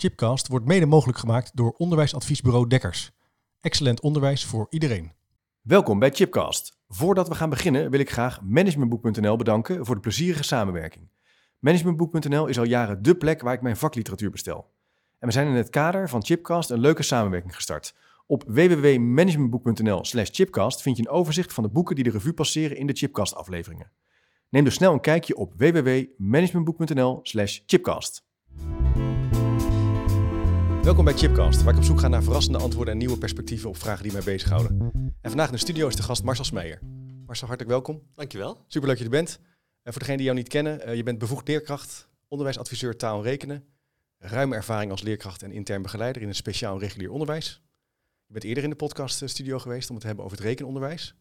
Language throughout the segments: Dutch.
Chipcast wordt mede mogelijk gemaakt door onderwijsadviesbureau Dekkers. Excellent onderwijs voor iedereen. Welkom bij Chipcast. Voordat we gaan beginnen wil ik graag Managementboek.nl bedanken voor de plezierige samenwerking. Managementboek.nl is al jaren dé plek waar ik mijn vakliteratuur bestel. En we zijn in het kader van Chipcast een leuke samenwerking gestart. Op www.managementboek.nl slash chipcast vind je een overzicht van de boeken die de revue passeren in de Chipcast afleveringen. Neem dus snel een kijkje op www.managementboek.nl slash chipcast. Welkom bij Chipcast, waar ik op zoek ga naar verrassende antwoorden en nieuwe perspectieven op vragen die mij bezighouden. En vandaag in de studio is de gast Marcel Smeijer. Marcel, hartelijk welkom. Dankjewel. Superleuk dat je er bent. En voor degenen die jou niet kennen, uh, je bent bevoegd leerkracht, onderwijsadviseur taal en rekenen, ruime ervaring als leerkracht en intern begeleider in het speciaal en regulier onderwijs. Je bent eerder in de podcaststudio geweest om het te hebben over het rekenonderwijs.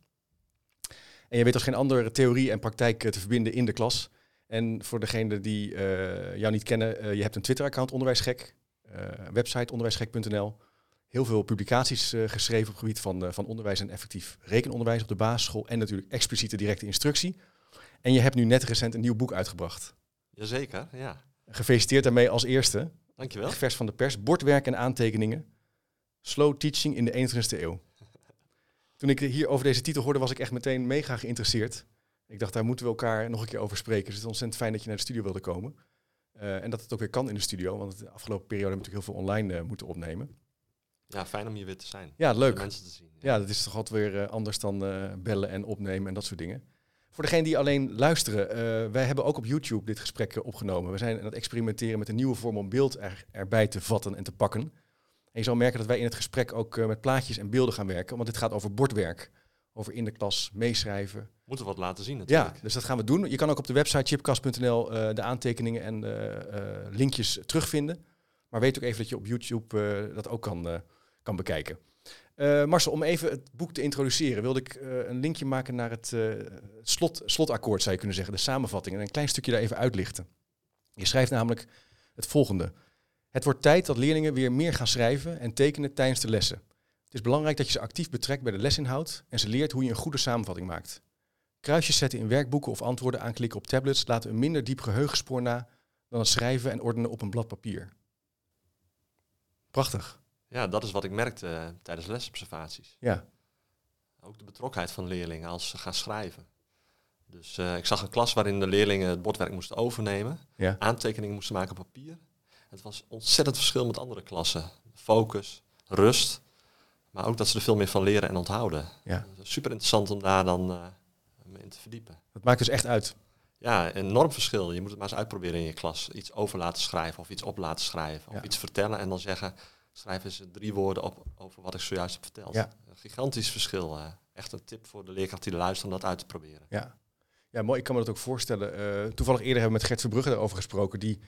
En je weet als geen andere theorie en praktijk te verbinden in de klas. En voor degenen die uh, jou niet kennen, uh, je hebt een Twitter-account Onderwijsgek, website onderwijsgek.nl. Heel veel publicaties geschreven op het gebied van, van onderwijs en effectief rekenonderwijs op de basisschool. En natuurlijk expliciete directe instructie. En je hebt nu net recent een nieuw boek uitgebracht. Jazeker, ja. Gefeliciteerd daarmee als eerste. Dankjewel. Vers van de pers, bordwerk en aantekeningen. Slow teaching in de 21ste eeuw. Toen ik hier over deze titel hoorde, was ik echt meteen mega geïnteresseerd. Ik dacht, daar moeten we elkaar nog een keer over spreken. Dus het is ontzettend fijn dat je naar de studio wilde komen. Uh, en dat het ook weer kan in de studio, want de afgelopen periode hebben we natuurlijk heel veel online uh, moeten opnemen. Ja, fijn om hier weer te zijn. Ja, leuk. mensen te zien. Ja. ja, dat is toch altijd weer uh, anders dan bellen en opnemen en dat soort dingen. Voor degenen die alleen luisteren, wij hebben ook op YouTube dit gesprek opgenomen. We zijn aan het experimenteren met een nieuwe vorm om beeld er, erbij te vatten en te pakken. En je zal merken dat wij in het gesprek ook met plaatjes en beelden gaan werken, want dit gaat over bordwerk over in de klas meeschrijven. Moeten we wat laten zien natuurlijk. Ja, dus dat gaan we doen. Je kan ook op de website chipcast.nl uh, de aantekeningen en uh, uh, linkjes terugvinden. Maar weet ook even dat je op YouTube dat ook kan, kan bekijken. Marcel, om even het boek te introduceren, wilde ik een linkje maken naar het slot, slotakkoord, zou je kunnen zeggen, de samenvatting. En een klein stukje daar even uitlichten. Je schrijft namelijk het volgende. Het wordt tijd dat leerlingen weer meer gaan schrijven en tekenen tijdens de lessen. Het is belangrijk dat je ze actief betrekt bij de lesinhoud en ze leert hoe je een goede samenvatting maakt. Kruisjes zetten in werkboeken of antwoorden aanklikken op tablets laten een minder diep geheugenspoor na dan het schrijven en ordenen op een blad papier. Prachtig. Ja, dat is wat ik merkte uh, tijdens lesobservaties. Ja. Ook de betrokkenheid van leerlingen als ze gaan schrijven. Dus uh, ik zag een klas waarin de leerlingen het bordwerk moesten overnemen, ja. aantekeningen moesten maken op papier. Het was ontzettend verschil met andere klassen. Focus, rust. Maar ook dat ze er veel meer van leren en onthouden. Ja. Super interessant om daar dan uh, in te verdiepen. Dat maakt dus echt uit. Ja, een enorm verschil. Je moet het maar eens uitproberen in je klas. Iets over laten schrijven of iets op laten schrijven. Of iets vertellen en dan zeggen, schrijf eens drie woorden op over wat ik zojuist heb verteld. Ja. Een gigantisch verschil. eh. echt een tip voor de leerkracht die er luistert om dat uit te proberen. Ja. ja, mooi. Ik kan me dat ook voorstellen. Eh, toevallig eerder hebben we met Gert Verbrugge daarover gesproken. Die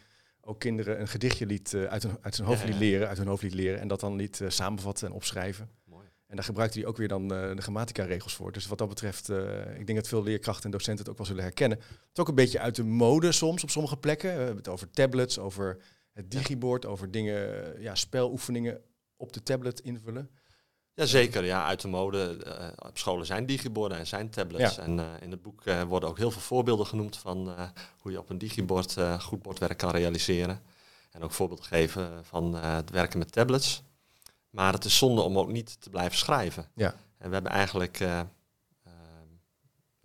ook kinderen een gedichtje liet, uh, uit, hun, uit zijn hoofd liet leren, uit hun hoofd liet leren. En dat dan liet uh, samenvatten en opschrijven. Mooi. En daar gebruikte hij ook weer dan uh, de grammatica-regels voor. Dus wat dat betreft, ik denk dat veel leerkrachten en docenten het ook wel zullen herkennen. Het is ook een beetje uit de mode soms op sommige plekken. we hebben het over tablets, over het digibord, over dingen, ja, speloefeningen op de tablet invullen. Jazeker, ja, uit de mode. Uh, op scholen zijn digiborden en zijn tablets. Ja. En uh, in het boek uh, worden ook heel veel voorbeelden genoemd van hoe je op een digibord goed bordwerk kan realiseren. En ook voorbeelden geven van het werken met tablets. Maar het is zonde om ook niet te blijven schrijven. Ja. En we hebben eigenlijk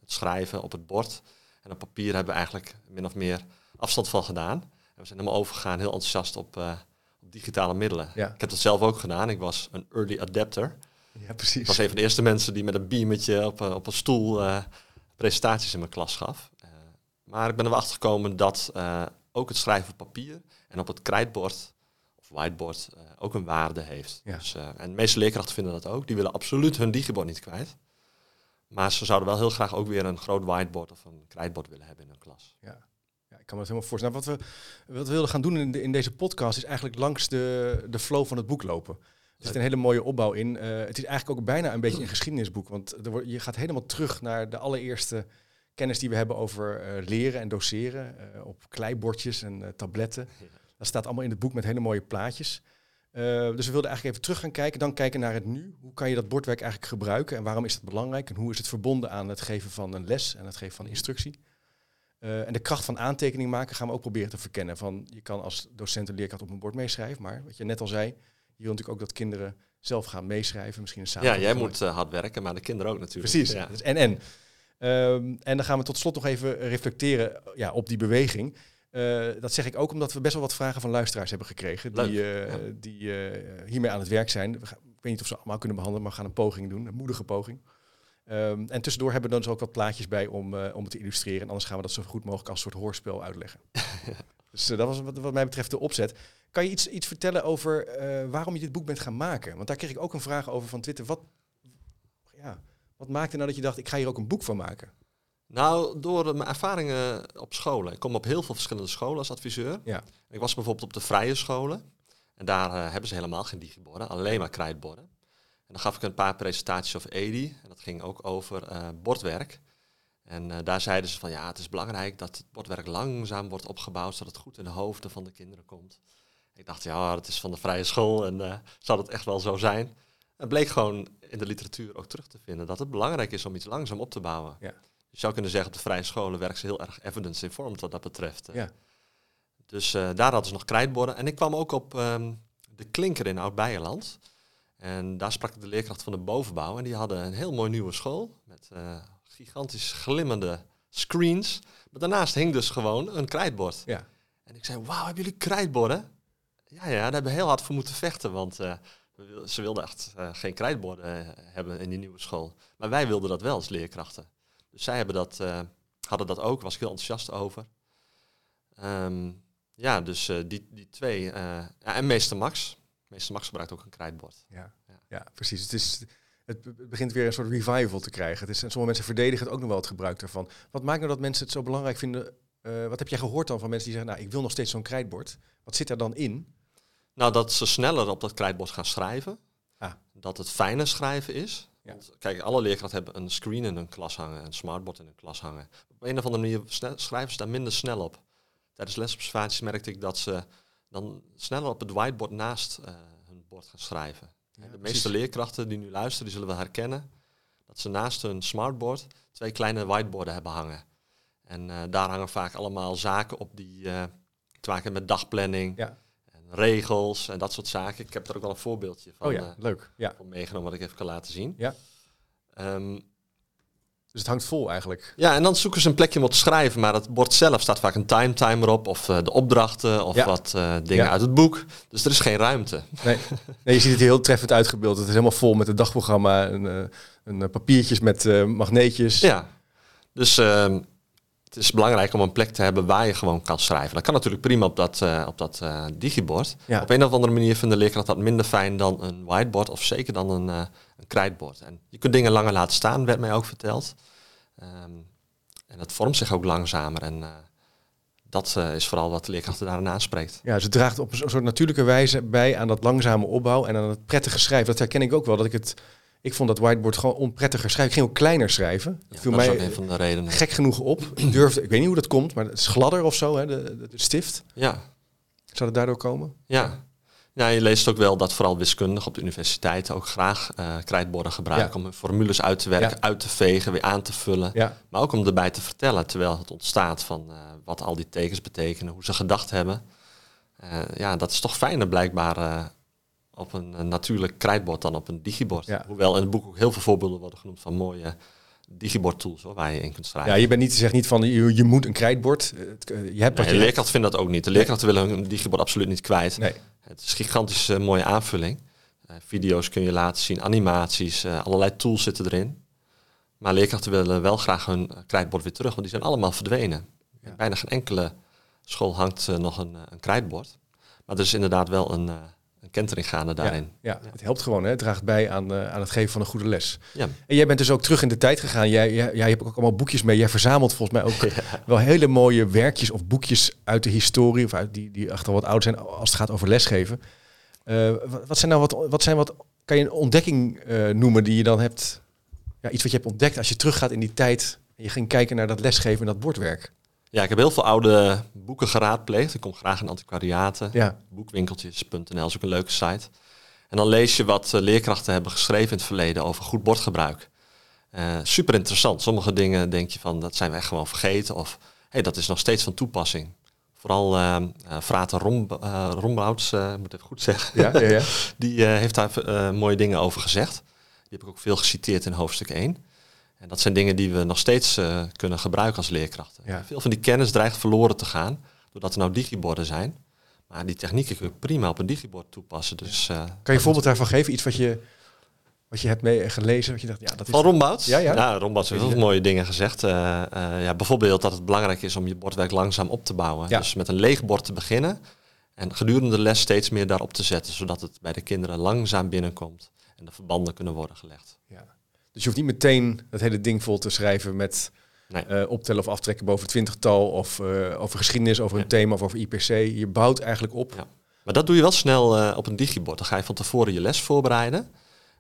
het schrijven op het bord en op papier hebben we eigenlijk min of meer afstand van gedaan. En we zijn helemaal overgegaan, heel enthousiast op digitale middelen. Ja. Ik heb dat zelf ook gedaan. Ik was een early adapter. Ja, precies. Ik was een van de eerste mensen die met een beamertje op, op een stoel uh, presentaties in mijn klas gaf. Uh, maar ik ben er wel achter gekomen dat uh, ook het schrijven op papier en op het krijtbord of whiteboard ook een waarde heeft. Ja. Dus, en de meeste leerkrachten vinden dat ook. Die willen absoluut hun digibord niet kwijt. Maar ze zouden wel heel graag ook weer een groot whiteboard of een krijtbord willen hebben in hun klas. Ja. Ik kan me dat helemaal voorstellen. Wat we, wat we willen gaan doen in, de, in, deze podcast is eigenlijk langs de, de flow van het boek lopen. Er zit een hele mooie opbouw in. Uh, het is eigenlijk ook bijna een beetje een geschiedenisboek. Want er wordt, je gaat helemaal terug naar de allereerste kennis die we hebben over uh, leren en doseren. Uh, op kleibordjes en tabletten. Dat staat allemaal in het boek met hele mooie plaatjes. dus we wilden eigenlijk even terug gaan kijken. Dan kijken naar het nu. Hoe kan je dat bordwerk eigenlijk gebruiken? En waarom is dat belangrijk? En hoe is het verbonden aan het geven van een les en het geven van instructie? Eh, en de kracht van aantekening maken gaan we ook proberen te verkennen. Van, je kan als docent een leerkracht op een bord meeschrijven, maar wat je net al zei, je wil natuurlijk ook dat kinderen zelf gaan meeschrijven, misschien een samen. Ja, jij moet uh, hard werken, maar de kinderen ook natuurlijk. Precies, ja. dus en en. Um, en dan gaan we tot slot nog even reflecteren ja, op die beweging. Uh, dat zeg ik ook omdat we best wel wat vragen van luisteraars hebben gekregen. Die, uh, ja. die uh, hiermee aan het werk zijn. We gaan, ik weet niet of ze allemaal kunnen behandelen, maar we gaan een poging doen. Een moedige poging. Um, en tussendoor hebben we dan dus ook wat plaatjes bij om, om het te illustreren. En anders gaan we dat zo goed mogelijk als een soort hoorspel uitleggen. dus dat was wat, wat, mij betreft de opzet. Kan je iets, iets vertellen over waarom je dit boek bent gaan maken? Want daar kreeg ik ook een vraag over van Twitter. Wat, ja, wat maakte nou dat je dacht, ik ga hier ook een boek van maken? Nou, door mijn ervaringen op scholen. Ik kom op heel veel verschillende scholen als adviseur. Ja. Ik was bijvoorbeeld op de vrije scholen. En daar hebben ze helemaal geen digiborden, alleen maar krijtborden. En dan gaf ik een paar presentaties over EDI. En dat ging ook over uh, bordwerk. En uh, daar zeiden ze van ja, het is belangrijk dat het bordwerk langzaam wordt opgebouwd, zodat het goed in de hoofden van de kinderen komt. Ik dacht, ja, dat is van de vrije school en zal het echt wel zo zijn? Het bleek gewoon in de literatuur ook terug te vinden dat het belangrijk is om iets langzaam op te bouwen. Ja. Je zou kunnen zeggen, op de vrije scholen werken ze heel erg evidence-informed wat dat betreft. Ja. Dus daar hadden ze nog krijtborden. En ik kwam ook op um, de Klinker in Oud-Beijerland. En daar sprak ik de leerkracht van de bovenbouw. En die hadden een heel mooi nieuwe school. Met uh, gigantisch glimmende screens. Maar daarnaast hing dus gewoon een krijtbord. Ja. En ik zei, wauw, hebben jullie krijtborden? Ja, ja, daar hebben we heel hard voor moeten vechten. Want uh, ze wilden echt geen krijtborden hebben in die nieuwe school. Maar wij wilden dat wel als leerkrachten. Dus zij hebben dat, hadden dat ook, was ik heel enthousiast over. Um, ja, dus die, die twee. Ja, en meester Max. Meester Max gebruikt ook een krijtbord. Ja, ja. ja precies. Het, is, het begint weer een soort revival te krijgen. Het is, en sommige mensen verdedigen het ook nog wel het gebruik daarvan. Wat maakt nou dat mensen het zo belangrijk vinden? wat heb jij gehoord dan van mensen die zeggen, nou, ik wil nog steeds zo'n krijtbord. Wat zit er dan in? Nou, dat ze sneller op dat krijtbord gaan schrijven. Ah. Dat het fijner schrijven is. Ja. Want, kijk, alle leerkrachten hebben een screen in hun klas hangen, een smartboard in hun klas hangen. Op een of andere manier schrijven ze daar minder snel op. Tijdens lesobservaties merkte ik dat ze dan sneller op het whiteboard naast uh, hun bord gaan schrijven. Ja, de precies. meeste leerkrachten die nu luisteren, die zullen wel herkennen dat ze naast hun smartboard twee kleine whiteboarden hebben hangen. En uh, daar hangen vaak allemaal zaken op die uh, te maken hebben met dagplanning, Ja. en regels en dat soort zaken. Ik heb er ook wel een voorbeeldje van, Oh ja, eh, leuk. Ja. van meegenomen wat ik even kan laten zien. Ja. Ehm, Dus het hangt vol eigenlijk. ja, en dan zoeken ze een plekje om te schrijven, maar het bord zelf staat vaak een timetimer op, of eh, de opdrachten, of Ja. wat eh, dingen Ja. uit het boek. Dus er is geen ruimte. Nee. nee, je ziet het heel treffend uitgebeeld. Het is helemaal vol met het dagprogramma. En, eh, en papiertjes met magneetjes. Ja, dus ehm, het is belangrijk om een plek te hebben waar je gewoon kan schrijven. Dat kan natuurlijk prima op dat, eh, op dat eh, digibord. Ja. Op een of andere manier vinden leerkrachten dat minder fijn dan een whiteboard, of zeker dan een, eh, een krijtbord. En je kunt dingen langer laten staan, werd mij ook verteld. Ehm, en dat vormt zich ook langzamer en dat is vooral wat de leerkrachten daarin aanspreekt. Ja, ze draagt op een soort natuurlijke wijze bij aan dat langzame opbouw en aan het prettige schrijven. Dat herken ik ook wel. Dat ik het, ik vond dat whiteboard gewoon onprettiger schrijven. Ik ging ook kleiner schrijven. Ja, Dat viel dat is mij ook een van de redenen. gek genoeg op. Ik durfde, ik weet niet hoe dat komt, maar het is gladder of zo, hè, de, de, de stift. Ja, Zou dat daardoor komen? Ja. ja, je leest ook wel dat vooral wiskundigen op de universiteiten ook graag eh krijtborden gebruiken Ja. om hun formules uit te werken, Ja. uit te vegen, weer aan te vullen. Ja, Maar ook om erbij te vertellen terwijl het ontstaat van eh, wat al die tekens betekenen, hoe ze gedacht hebben. Eh, ja, dat is toch fijner blijkbaar op een, natuurlijk krijtbord dan op een digibord. Ja. Hoewel in het boek ook heel veel voorbeelden worden genoemd van mooie digibord tools hoor, waar je in kunt schrijven. ja je bent niet, zegt niet van je, je moet een krijtbord. Eh, het- eh, Je hebt Nee, je de leerkracht vindt dat ook niet. De leerkrachten willen hun digibord absoluut niet kwijt. Nee. Het is een gigantisch eh, mooie aanvulling. Video's kun je laten zien, animaties, allerlei tools zitten erin. Maar leerkrachten willen wel graag hun krijtbord weer terug, want die zijn allemaal verdwenen. Ja. Bijna geen enkele school hangt nog een, een krijtbord. Maar er is inderdaad wel een kentering gaande daarin. Ja, het helpt gewoon. Hè? Het draagt bij aan, eh, aan het geven van een goede les. Ja. En jij bent dus ook terug in de tijd gegaan. Jij, jij, jij hebt ook allemaal boekjes mee. Jij verzamelt volgens mij ook wel hele mooie werkjes of boekjes uit de historie. Of uit die, die achter wat oud zijn als het gaat over lesgeven. Eh, wat, wat zijn nou wat, wat zijn wat, kan je een ontdekking eh, noemen die je dan hebt? Ja, iets wat je hebt ontdekt als je teruggaat in die tijd. En je ging kijken naar dat lesgeven en dat bordwerk. Ja, ik heb heel veel oude boeken geraadpleegd. Ik kom graag in antiquariaten. Ja, Boekwinkeltjes.nl is ook een leuke site. En dan lees je wat eh, leerkrachten hebben geschreven in het verleden over goed bordgebruik. Eh, super interessant. Sommige dingen denk je van, dat zijn we echt gewoon vergeten. Of hey, dat is nog steeds van toepassing. Vooral uh, uh, Frater Rom, uh, Rombouts, ik moet even goed zeggen, Ja, ja, ja. die heeft daar mooie dingen over gezegd. Die heb ik ook veel geciteerd in hoofdstuk 1. En dat zijn dingen die we nog steeds kunnen gebruiken als leerkrachten. Ja. Veel van die kennis dreigt verloren te gaan, doordat er nou digiborden zijn. Maar die technieken kun je prima op een digibord toepassen. Dus, kan je een voorbeeld daarvan geven? Iets wat je, wat je hebt mee gelezen? Wat je dacht, ja, dat is Van Rombouts? Ja, ja. ja Rombouts heeft heel mooie dingen gezegd. Uh, ja, bijvoorbeeld dat het belangrijk is om je bordwerk langzaam op te bouwen. Ja. Dus met een leeg bord te beginnen en gedurende de les steeds meer daarop te zetten, zodat het bij de kinderen langzaam binnenkomt en de verbanden kunnen worden gelegd. Dus je hoeft niet meteen dat hele ding vol te schrijven met Nee. uh, optellen of aftrekken boven het twintigtal of uh, over geschiedenis, over een thema of over IPC. Je bouwt eigenlijk op. Ja. Maar dat doe je wel snel uh, op een digibord. Dan ga je van tevoren je les voorbereiden.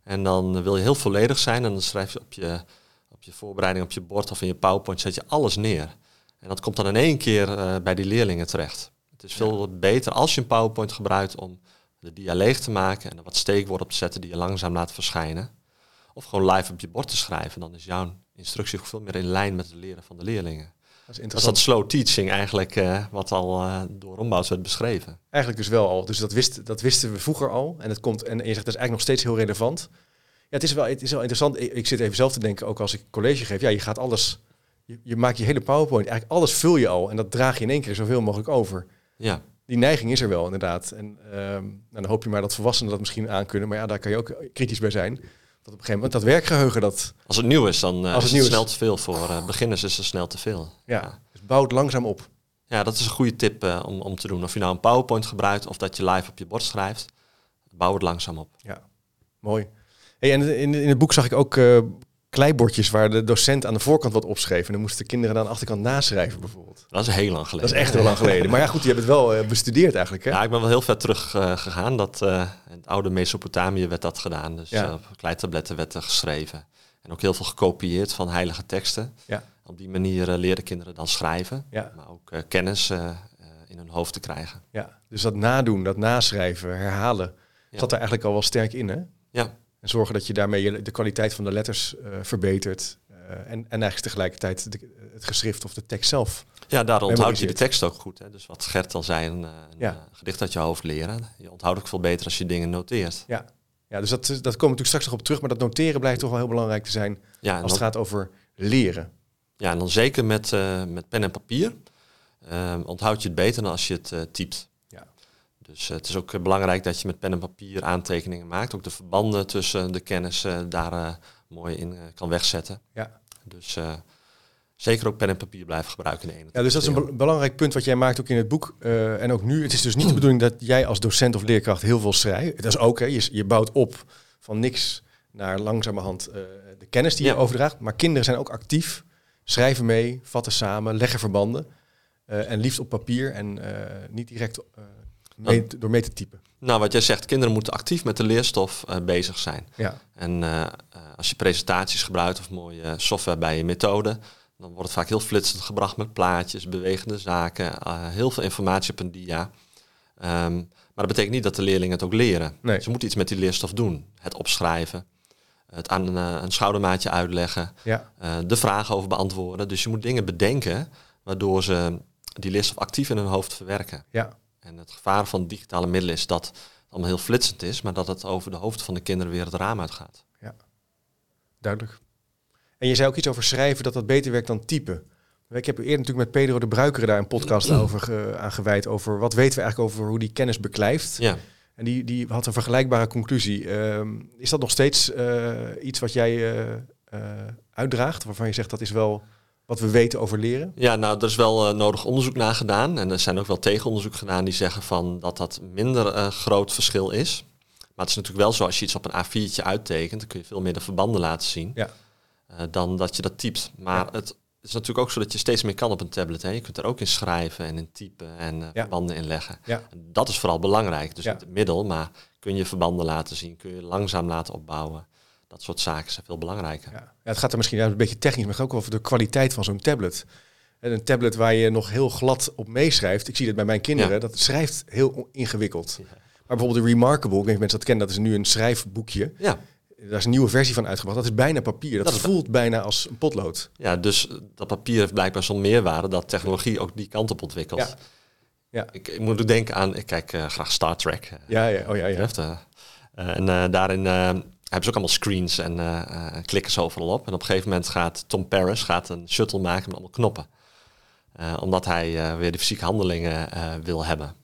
En dan wil je heel volledig zijn en dan schrijf je op je, op je voorbereiding, op je bord of in je PowerPoint, zet je alles neer. En dat komt dan in één keer bij die leerlingen terecht. Het is veel ja. beter als je een PowerPoint gebruikt om de dia leeg te maken en er wat steekwoorden op te zetten die je langzaam laat verschijnen. Of gewoon live op je bord te schrijven. Dan is jouw instructie veel meer in lijn met het leren van de leerlingen. Dat is Dat is dat slow teaching eigenlijk, uh, wat al uh, door Rombouts werd beschreven. Eigenlijk dus wel al. Dus dat, wist, dat wisten we vroeger al. En, het komt, en je zegt dat is eigenlijk nog steeds heel relevant. Ja, het is wel, het is wel interessant. Ik, ik zit even zelf te denken, ook als ik college geef. Ja, je gaat alles... Je, je maakt je hele PowerPoint, eigenlijk alles vul je al. En dat draag je in één keer zoveel mogelijk over. Ja. Die neiging is er wel, inderdaad. En, um, en dan hoop je maar dat volwassenen dat misschien aankunnen. Maar ja, daar kan je ook kritisch bij zijn. Dat op een gegeven moment dat werkgeheugen dat. Als het nieuw is, dan uh, Als het is het is. snel te veel voor uh, beginners. Is het snel te veel. Ja. ja. Dus bouw het langzaam op. Ja, dat is een goede tip uh, om, om te doen. Of je nou een PowerPoint gebruikt of dat je live op je bord schrijft, bouw het langzaam op. Ja, mooi. Hey, en in, in het boek zag ik ook kleibordjes waar de docent aan de voorkant wat opschreef. En dan moesten de kinderen aan de achterkant naschrijven bijvoorbeeld. Dat is heel lang geleden. Dat is echt heel lang geleden. Maar ja, goed, je hebt het wel uh, bestudeerd eigenlijk. Hè? Ja, ik ben wel heel ver terug uh, gegaan. Dat, uh, in het oude Mesopotamië werd dat gedaan. Dus Ja. op kleitabletten werd er geschreven. En ook heel veel gekopieerd van heilige teksten. Ja. Op die manier leren kinderen dan schrijven. Ja. Maar ook kennis in hun hoofd te krijgen. Ja, dus dat nadoen, dat naschrijven, herhalen, zat er eigenlijk al wel sterk in, hè? Ja, En zorgen dat je daarmee de kwaliteit van de letters eh, verbetert. Eh, en, en eigenlijk tegelijkertijd de- het geschrift of de tekst zelf. ja daar onthoud je de tekst ook goed. Hè. Dus wat Gert al zei, een, eh, een Ja. gedicht uit je hoofd leren. Je onthoudt ook veel beter als je dingen noteert. Ja, ja dus dat, dat komen we natuurlijk straks nog op terug. Maar dat noteren blijkt toch wel heel belangrijk te zijn Ja, als het gaat over leren. ja, en dan zeker met, met pen en papier. eh, onthoud je het beter dan als je het typt. Dus eh, het is ook eh, belangrijk dat je met pen en papier aantekeningen maakt. Ook de verbanden tussen de kennis daar eh, mooi in kan wegzetten. Ja. Dus zeker ook pen en papier blijven gebruiken in de ene. Ja, dus dat is een be- belangrijk punt wat jij maakt ook in het boek. en ook nu. Het is dus niet de bedoeling dat jij als docent of leerkracht heel veel schrijft. Dat is ook, hè. Je, je bouwt op van niks naar langzamerhand eh, de kennis die Ja. je overdraagt. Maar kinderen zijn ook actief, schrijven mee, vatten samen, leggen verbanden. En liefst op papier en niet direct mee, door mee te typen. Nou, wat jij zegt, kinderen moeten actief met de leerstof eh, bezig zijn. Ja, En eh, eh, als je presentaties gebruikt of mooie software bij je methode, dan wordt het vaak heel flitsend gebracht met plaatjes, bewegende zaken, heel veel informatie op een dia. Ehm, maar dat betekent niet dat de leerlingen het ook leren. Nee. Ze moeten iets met die leerstof doen. Het opschrijven, het aan eh, een schoudermaatje uitleggen, ja, de vragen over beantwoorden. Dus je moet dingen bedenken waardoor ze die leerstof actief in hun hoofd verwerken. ja. En het gevaar van digitale middelen is dat het allemaal heel flitsend is, maar dat het over de hoofden van de kinderen weer het raam uitgaat. duidelijk. En je zei ook iets over schrijven dat dat beter werkt dan typen. Ik heb eerder natuurlijk met Pedro de Bruikere daar een podcast over ge- aan gewijd. Over wat weten we eigenlijk over hoe die kennis beklijft. Ja. En die, die had een vergelijkbare conclusie. Ehm, is dat nog steeds eh, iets wat jij eh, uitdraagt? Waarvan je zegt dat is wel wat we weten over leren? Ja, nou, er is wel eh, nodig onderzoek naar gedaan. En er zijn ook wel tegenonderzoek gedaan die zeggen van dat dat minder eh, groot verschil is. Maar het is natuurlijk wel zo, als je iets op een A4'tje uittekent, dan kun je veel meer de verbanden laten zien Ja. eh, dan dat je dat typt. Maar Ja. het is natuurlijk ook zo dat je steeds meer kan op een tablet. Hè. Je kunt er ook in schrijven en in typen en Ja. verbanden in leggen. En dat is vooral belangrijk. Dus niet het middel, maar kun je verbanden laten zien, kun je langzaam laten opbouwen. Dat soort zaken zijn veel belangrijker. Ja. Ja, het gaat er misschien een beetje technisch, maar ook over de kwaliteit van zo'n tablet. En een tablet waar je nog heel glad op meeschrijft. Ik zie dat bij mijn kinderen. Ja. Dat schrijft heel ingewikkeld. Ja. Maar bijvoorbeeld de Remarkable, ik weet niet of mensen dat kennen, dat is nu een schrijfboekje. Ja, daar is een nieuwe versie van uitgebracht. Dat is bijna papier. Dat, Dat voelt bijna als een potlood. Ja, dus dat papier heeft blijkbaar zo'n meerwaarde dat technologie ook die kant op ontwikkelt. Ja. Ja. Ik, ik moet ook denken aan, ik kijk eh, graag Star Trek. eh, Ja, ja, oh ja, ja. betreft, eh. En daarin hebben ze ook allemaal screens en eh, eh, klikken ze overal op. En op een gegeven moment gaat Tom Paris gaat een shuttle maken met allemaal knoppen. Eh, omdat hij weer de fysieke handelingen wil hebben.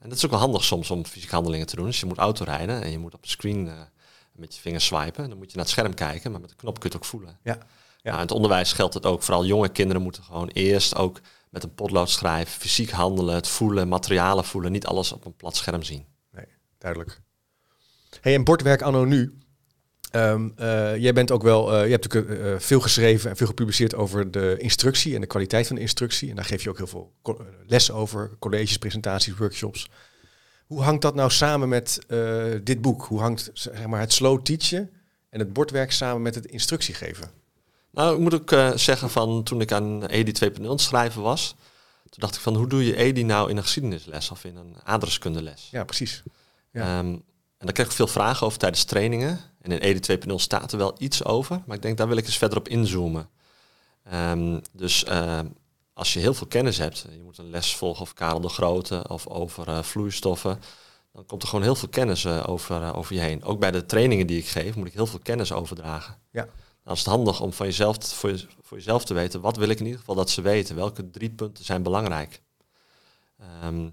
En dat is ook wel handig soms om fysieke handelingen te doen. Dus je moet autorijden en je moet op de screen met je vingers swipen. Dan moet je naar het scherm kijken, maar met de knop kun je het ook voelen. Ja. Ja. Nou, in het onderwijs geldt het ook. Vooral jonge kinderen moeten gewoon eerst ook met een potlood schrijven, fysiek handelen, het voelen, materialen voelen. Niet alles op een plat scherm zien. Nee, duidelijk. Hey, en bordwerk anno nu. Ehm, eh, jij bent ook wel, eh, je hebt natuurlijk eh, veel geschreven en veel gepubliceerd over de instructie en de kwaliteit van de instructie. En daar geef je ook heel veel les over, colleges, presentaties, workshops. Hoe hangt dat nou samen met dit boek? Hoe hangt zeg maar, het slow teachen en het bordwerk samen met het instructie geven? Nou, ik moet ook zeggen van toen ik aan EDI 2.0 aan het schrijven was, toen dacht ik van hoe doe je EDI nou in een geschiedenisles of in een adreskundeles? Ja, precies. Ja. Ehm, en daar kreeg ik veel vragen over tijdens trainingen. En in EDI 2.0 staat er wel iets over, maar ik denk daar wil ik eens verder op inzoomen. Ehm, dus ehm, als je heel veel kennis hebt, je moet een les volgen over Karel de Grote of over eh, vloeistoffen, dan komt er gewoon heel veel kennis eh, over, eh, over je heen. Ook bij de trainingen die ik geef, moet ik heel veel kennis overdragen. Ja. Dan is het handig om van jezelf, voor, je, voor jezelf te weten, wat wil ik in ieder geval dat ze weten? Welke drie punten zijn belangrijk? Ehm,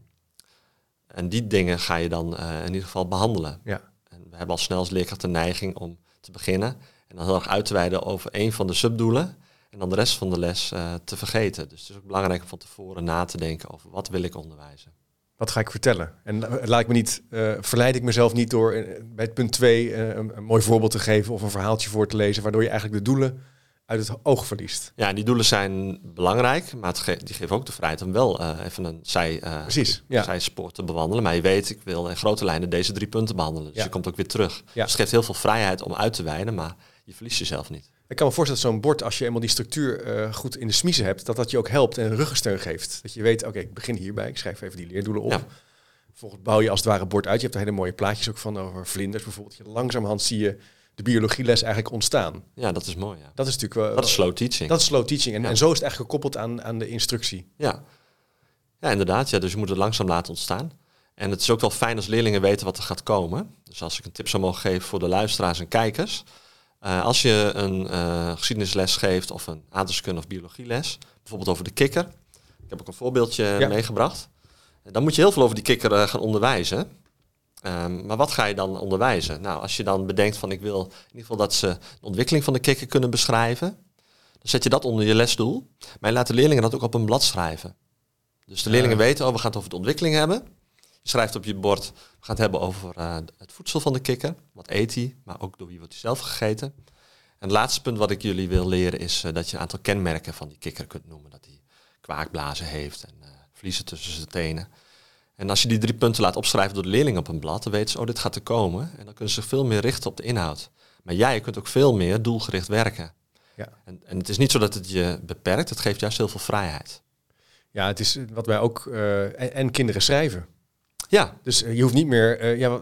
en die dingen ga je dan eh, in ieder geval behandelen. Ja. En we hebben al snel als leerkracht de neiging om te beginnen en dan heel erg uit te wijden over één van de subdoelen en dan de rest van de les eh, te vergeten. Dus het is ook belangrijk om van tevoren na te denken over wat wil ik onderwijzen. Wat ga ik vertellen? En laat ik me niet, eh, verleid ik mezelf niet door bij het punt 2 een, een mooi voorbeeld te geven of een verhaaltje voor te lezen, waardoor je eigenlijk de doelen uit het oog verliest. Ja, die doelen zijn belangrijk, maar het ge- die geven ook de vrijheid om wel eh, even een zij, eh, Precies, ja. zijspoor te bewandelen. Maar je weet, ik wil in grote lijnen deze drie punten behandelen. Dus Ja. je komt ook weer terug. Ja. Dus het geeft heel veel vrijheid om uit te wijden, maar je verliest jezelf niet. Ik kan me voorstellen dat zo'n bord, als je eenmaal die structuur eh, goed in de smiezen hebt, dat dat je ook helpt en ruggensteun geeft. Dat je weet, oké, ik begin hierbij, ik schrijf even die leerdoelen op. Vervolgens bouw je als het ware bord uit. Je hebt er hele mooie plaatjes ook van over vlinders bijvoorbeeld. Je langzamerhand zie je de biologieles eigenlijk ontstaan. Ja, dat is mooi. Ja. Dat is natuurlijk Dat is slow teaching. dat is slow teaching. En, Ja. en zo is het eigenlijk gekoppeld aan, aan de instructie. Ja. ja, inderdaad. Ja, dus je moet het langzaam laten ontstaan. En het is ook wel fijn als leerlingen weten wat er gaat komen. Dus als ik een tip zou mogen geven voor de luisteraars en kijkers. eh, als je een eh, geschiedenisles geeft of een aardrijkskunde of biologieles, bijvoorbeeld over de kikker. Ik heb ook een voorbeeldje Ja. meegebracht. Dan moet je heel veel over die kikker eh, gaan onderwijzen. Ehm, maar wat ga je dan onderwijzen? Nou, als je dan bedenkt van ik wil in ieder geval dat ze de ontwikkeling van de kikker kunnen beschrijven, dan zet je dat onder je lesdoel. Maar je laat de leerlingen dat ook op een blad schrijven. Dus de leerlingen weten, oh, we gaan het over de ontwikkeling hebben. Je schrijft op je bord, we gaan het hebben over eh, het voedsel van de kikker. Wat eet hij, maar ook door wie wordt hij zelf gegeten. En het laatste punt wat ik jullie wil leren is eh, dat je een aantal kenmerken van die kikker kunt noemen. Dat hij kwaakblazen heeft en eh, vliezen tussen zijn tenen. En als je die drie punten laat opschrijven door de leerlingen op een blad, dan weten ze, oh, dit gaat er komen. En dan kunnen ze zich veel meer richten op de inhoud. Maar jij kunt ook veel meer doelgericht werken. Ja. En, en het is niet zo dat het je beperkt, het geeft juist heel veel vrijheid. Ja, het is wat wij ook... eh, en, en kinderen schrijven. Ja, Dus eh, je hoeft niet meer... eh, ja,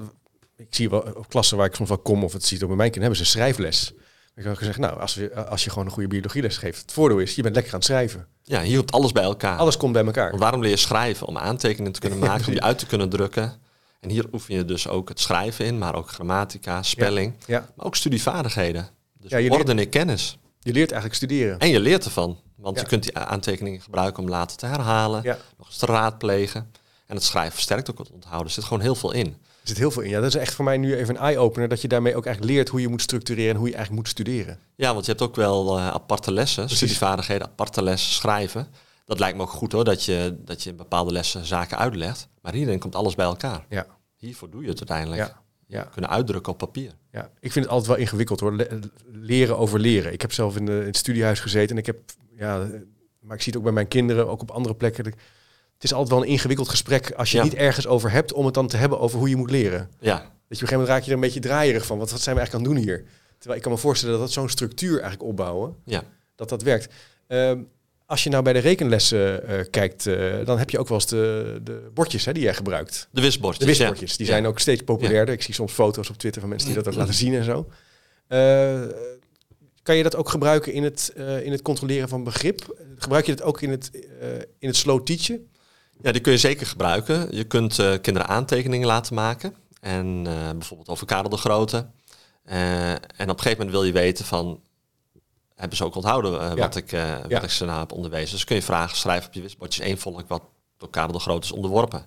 ik zie wel op klassen waar ik soms wel kom, of het ziet ook bij mijn kinderen, hebben ze schrijfles. Ik heb gezegd, nou, als, we, als je gewoon een goede biologieles geeft, het voordeel is, je bent lekker aan het schrijven. ja hier komt alles bij elkaar. Alles komt bij elkaar. Want waarom leer je schrijven? Om aantekeningen te kunnen maken, om die uit te kunnen drukken. En hier oefen je dus ook het schrijven in, maar ook grammatica, spelling, Ja, maar ook studievaardigheden. Dus Ja, je leert- orden in kennis. je leert eigenlijk studeren. En je leert ervan. Want je kunt die aantekeningen gebruiken om later te herhalen, nog eens te raadplegen. En het schrijven versterkt ook het onthouden. Er zit gewoon heel veel in. Er zit heel veel in. Ja, dat is echt voor mij nu even een eye-opener, dat je daarmee ook eigenlijk leert hoe je moet structureren en hoe je eigenlijk moet studeren. Ja, want je hebt ook wel eh, aparte lessen, Precies. studievaardigheden, aparte lessen, schrijven. Dat lijkt me ook goed hoor, dat je, dat je in bepaalde lessen zaken uitlegt. Maar hierin komt alles bij elkaar. Ja. Hiervoor doe je het uiteindelijk. Ja. Ja. Kunnen uitdrukken op papier. Ja, ik vind het altijd wel ingewikkeld hoor. Le- leren over leren. Ik heb zelf in, de, in het studiehuis gezeten en ik heb, ja, maar ik zie het ook bij mijn kinderen, ook op andere plekken. Het is altijd wel een ingewikkeld gesprek als je Ja. niet ergens over hebt om het dan te hebben over hoe je moet leren. Ja, Dat je op een gegeven moment raak je er een beetje draaierig van. Wat, wat zijn we eigenlijk aan het doen hier? Terwijl ik kan me voorstellen dat dat zo'n structuur eigenlijk opbouwen, ja. dat dat werkt. Ehm, als je nou bij de rekenlessen eh, kijkt, eh, dan heb je ook wel eens de, de bordjes hè, die jij gebruikt. De wisbordjes. De wisbordjes, ja. die Ja. zijn ook steeds populairder. Ik zie soms foto's op Twitter van mensen die dat ook laten zien en zo. Eh, kan je dat ook gebruiken in het, in het controleren van begrip? Gebruik je dat ook in het, in het slow teachen? Ja, die kun je zeker gebruiken. Je kunt eh, kinderen aantekeningen laten maken. En eh, bijvoorbeeld over Karel de Grote. Eh, en op een gegeven moment wil je weten van... Hebben ze ook onthouden wat, ik, wat ik ze nou heb onderwezen. Dus kun je vragen schrijven op je wisbordjes één volk wat door Karel de Grote is onderworpen.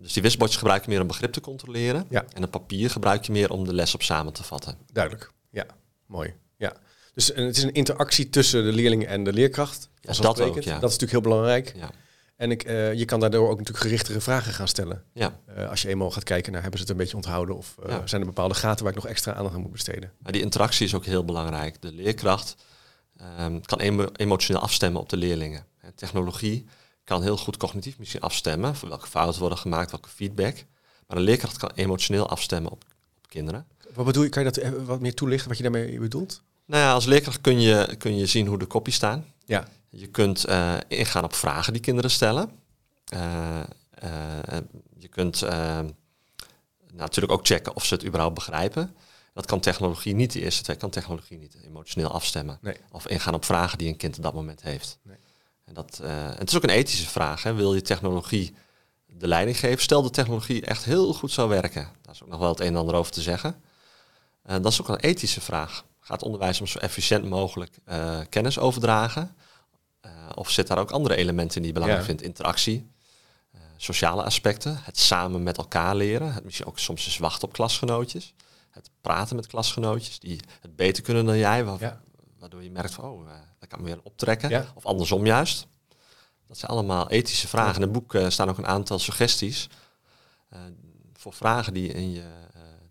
Dus die wisbordjes gebruik je meer om begrip te controleren. Ja. En het papier gebruik je meer om de les op samen te vatten. Duidelijk. Ja, mooi. Ja. Dus het is een interactie tussen de leerling en de leerkracht. Ja, dat ook, ja. Dat is natuurlijk heel belangrijk. Ja. En ik, eh, je kan daardoor ook natuurlijk gerichtere vragen gaan stellen. Ja. Eh, als je eenmaal gaat kijken naar hebben ze het een beetje onthouden of eh, Ja. zijn er bepaalde gaten waar ik nog extra aandacht aan moet besteden. Maar die interactie is ook heel belangrijk. De leerkracht ehm, kan emo- emotioneel afstemmen op de leerlingen. En technologie kan heel goed cognitief misschien afstemmen voor welke fouten worden gemaakt, welke feedback. Maar een leerkracht kan emotioneel afstemmen op, op kinderen. Wat bedoel je? Kan je dat wat meer toelichten wat je daarmee bedoelt? Nou ja, als leerkracht kun je, kun je zien hoe de kopjes staan. Ja. Je kunt eh, ingaan op vragen die kinderen stellen. Eh, eh, je kunt natuurlijk ook checken of ze het überhaupt begrijpen. Dat kan technologie niet, de eerste twee kan technologie niet emotioneel afstemmen. Nee. Of ingaan op vragen die een kind op dat moment heeft. Nee. En dat, en het is ook een ethische vraag. Hè. Wil je technologie de leiding geven? Stel de technologie echt heel goed zou werken. Daar is ook nog wel het een en ander over te zeggen. Dat is ook een ethische vraag. Gaat onderwijs om zo efficiënt mogelijk eh, kennis overdragen? Eh, of zit daar ook andere elementen in die je belangrijk Ja. vindt? Interactie, eh, sociale aspecten, het samen met elkaar leren. Het misschien ook soms eens wachten op klasgenootjes. Het praten met klasgenootjes die het beter kunnen dan jij. Wa- Ja. Waardoor je merkt van, oh, eh daar kan me weer optrekken. Ja. Of andersom juist. Dat zijn allemaal ethische vragen. In het boek staan ook een aantal suggesties voor vragen die je in je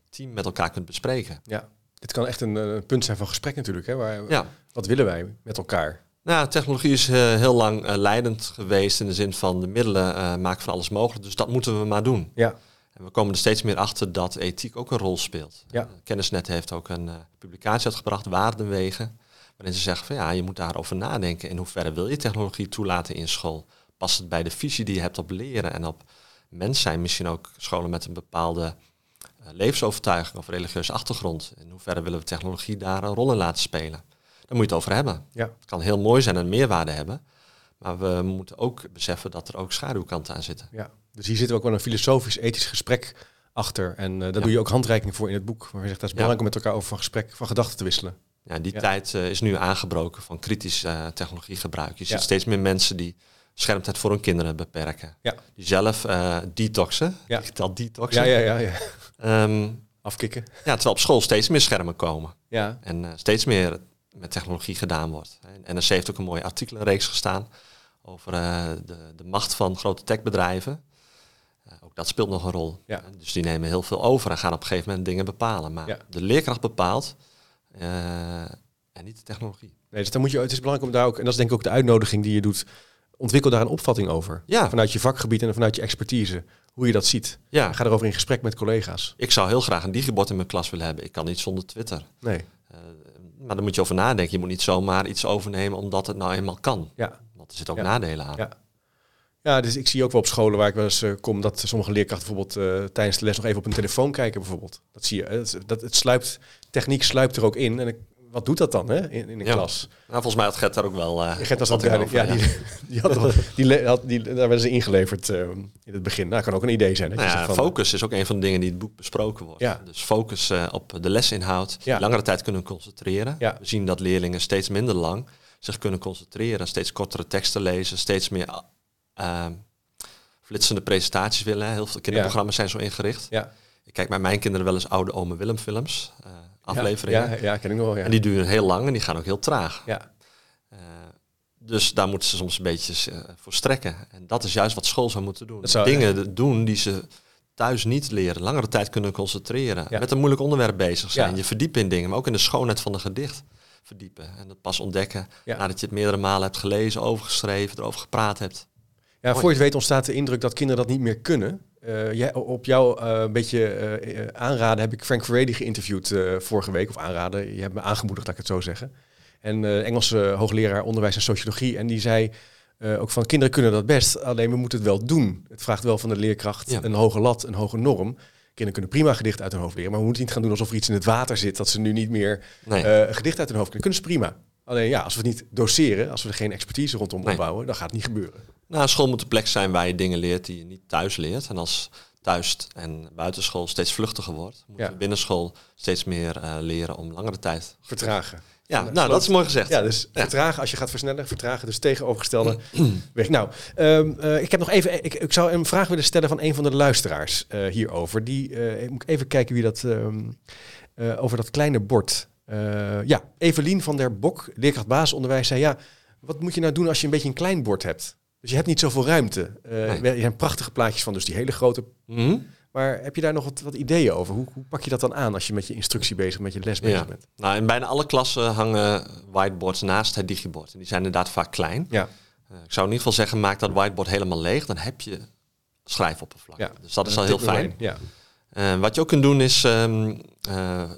team met elkaar kunt bespreken. Ja. Dit kan echt een punt zijn van gesprek natuurlijk. Hè? Waar, Ja, Wat willen wij met elkaar? Nou, technologie is eh, heel lang eh, leidend geweest in de zin van de middelen eh, maken van alles mogelijk. Dus dat moeten we maar doen. Ja. En we komen er steeds meer achter dat ethiek ook een rol speelt. Ja. Kennisnet heeft ook een publicatie uitgebracht, Waardenwegen, waarin ze zeggen van ja, je moet daarover nadenken. In hoeverre wil je technologie toelaten in school? Past het bij de visie die je hebt op leren en op mens zijn? Misschien ook scholen met een bepaalde levensovertuiging of religieuze achtergrond. In hoeverre willen we technologie daar een rol in laten spelen? Daar moet je het over hebben. Ja. Het kan heel mooi zijn en meerwaarde hebben. Maar we moeten ook beseffen dat er ook schaduwkanten aan zitten. Ja. Dus hier zit ook wel een filosofisch, ethisch gesprek achter. En eh, daar Ja. doe je ook handreiking voor in het boek. Waar je zegt dat is Ja. belangrijk om met elkaar over van gesprek, van gedachten te wisselen. Ja, die Ja. tijd eh, is nu aangebroken van kritisch eh, technologiegebruik. Je ziet steeds meer mensen die schermtijd voor hun kinderen beperken. Ja. Die zelf detoxen, Ja. digitaal detoxen. Ja, ja, ja, ja. Ehm, Afkicken. ja, terwijl op school steeds meer schermen komen. Ja. En steeds meer met technologie gedaan wordt. En NRC heeft ook een mooie artikelenreeks gestaan over eh, de, de macht van grote techbedrijven. Eh, ook dat speelt nog een rol. Ja. Eh, Dus die nemen heel veel over en gaan op een gegeven moment dingen bepalen. Maar Ja. de leerkracht bepaalt en niet de technologie. Nee, dus dan moet je, het is belangrijk om daar ook, en dat is denk ik ook de uitnodiging die je doet, ontwikkel daar een opvatting over. Ja. Vanuit je vakgebied en vanuit je expertise. Hoe je dat ziet. Ja, ga erover in gesprek met collega's. ik zou heel graag een digibot in mijn klas willen hebben. Ik kan niet zonder Twitter. Nee. Maar daar moet je over nadenken. Je moet niet zomaar iets overnemen omdat het nou eenmaal kan. Ja. Want er zitten ook Ja. nadelen aan. Ja. Ja, dus ik zie ook wel op scholen waar ik wel eens eh, kom dat sommige leerkrachten bijvoorbeeld eh, tijdens de les nog even op hun telefoon kijken bijvoorbeeld. Dat zie je. Dat, dat, het sluipt, techniek sluipt er ook in. En ik, wat doet dat dan hè, in, in een Ja. klas? Nou, volgens mij had Gert daar ook wel. eh, Gert was dat duidelijk. Ja, die, die, had, die, le- had, die, daar werden ze ingeleverd eh, in het begin. Nou, kan ook een idee zijn. Dat je Nou ja, van, focus is ook een van de dingen die in het boek besproken wordt. Ja. Dus focus eh, op de lesinhoud, Ja. langere tijd kunnen concentreren. Ja. We zien dat leerlingen steeds minder lang zich kunnen concentreren, steeds kortere teksten lezen, steeds meer flitsende presentaties willen. Heel veel kinderprogramma's zijn zo ingericht. Ja. Kijk bij mijn kinderen wel eens oude Ome Willem films, eh, afleveringen. Ja, ja, ken ik wel. Ja. En die duren heel lang en die gaan ook heel traag. ja. Eh, dus daar moeten ze soms een beetje eh, voor strekken. En dat is juist wat school zou moeten doen. Zou- Dingen doen die ze thuis niet leren. Langere tijd kunnen concentreren. Ja. Met een moeilijk onderwerp bezig zijn. Ja. Je verdiepen in dingen, maar ook in de schoonheid van een gedicht verdiepen. En dat pas ontdekken Ja. nadat je het meerdere malen hebt gelezen, overgeschreven, erover gepraat hebt. Ja, voor je het weet ontstaat de indruk dat kinderen dat niet meer kunnen. Eh, jij, op jouw eh, een beetje eh, aanraden heb ik Frank Verredi geïnterviewd vorige week. Of aanraden, je hebt me aangemoedigd, laat ik het zo zeggen. En Engelse hoogleraar onderwijs en sociologie. En die zei ook van kinderen kunnen dat best, alleen we moeten het wel doen. Het vraagt wel van de leerkracht Ja. een hoge lat, een hoge norm. Kinderen kunnen prima gedicht uit hun hoofd leren, maar we moeten niet gaan doen alsof er iets in het water zit dat ze nu niet meer Nee. gedicht uit hun hoofd kunnen. Kunnen ze prima. Alleen ja, als we het niet doseren, als we er geen expertise rondom Nee. opbouwen, dan gaat het niet gebeuren. Nou, school moet een plek zijn waar je dingen leert die je niet thuis leert. En als thuis en buitenschool steeds vluchtiger wordt, moet Ja. je binnenschool steeds meer eh, leren om langere tijd. Vertragen. Ja, nou, dat is mooi gezegd. Ja, dus Ja. vertragen als je gaat versnellen, vertragen dus tegenovergestelde weg. Nou, ehm, eh, ik heb nog even, ik, ik zou een vraag willen stellen van een van de luisteraars eh, hierover. Die eh, ik moet even kijken wie dat ehm, eh, over dat kleine bord. Eh, ja, Evelien van der Bok, leerkracht basisonderwijs, zei ja, wat moet je nou doen als je een beetje een klein bord hebt? Dus je hebt niet zoveel ruimte. Eh Nee. Er zijn prachtige plaatjes van, dus die hele grote. Mhm. Maar heb je daar nog wat, wat ideeën over? Hoe, hoe pak je dat dan aan als je met je instructie bezig, met je les bezig Ja. bent? Nou, in bijna alle klassen hangen whiteboards naast het digibord. En die zijn inderdaad vaak klein. Ja, Eh, ik zou in ieder geval zeggen, maak dat whiteboard helemaal leeg. Dan heb je schrijfoppervlak. ja. Dus dat is al heel fijn. Ja. Eh, wat je ook kunt doen is ehm, eh, eh,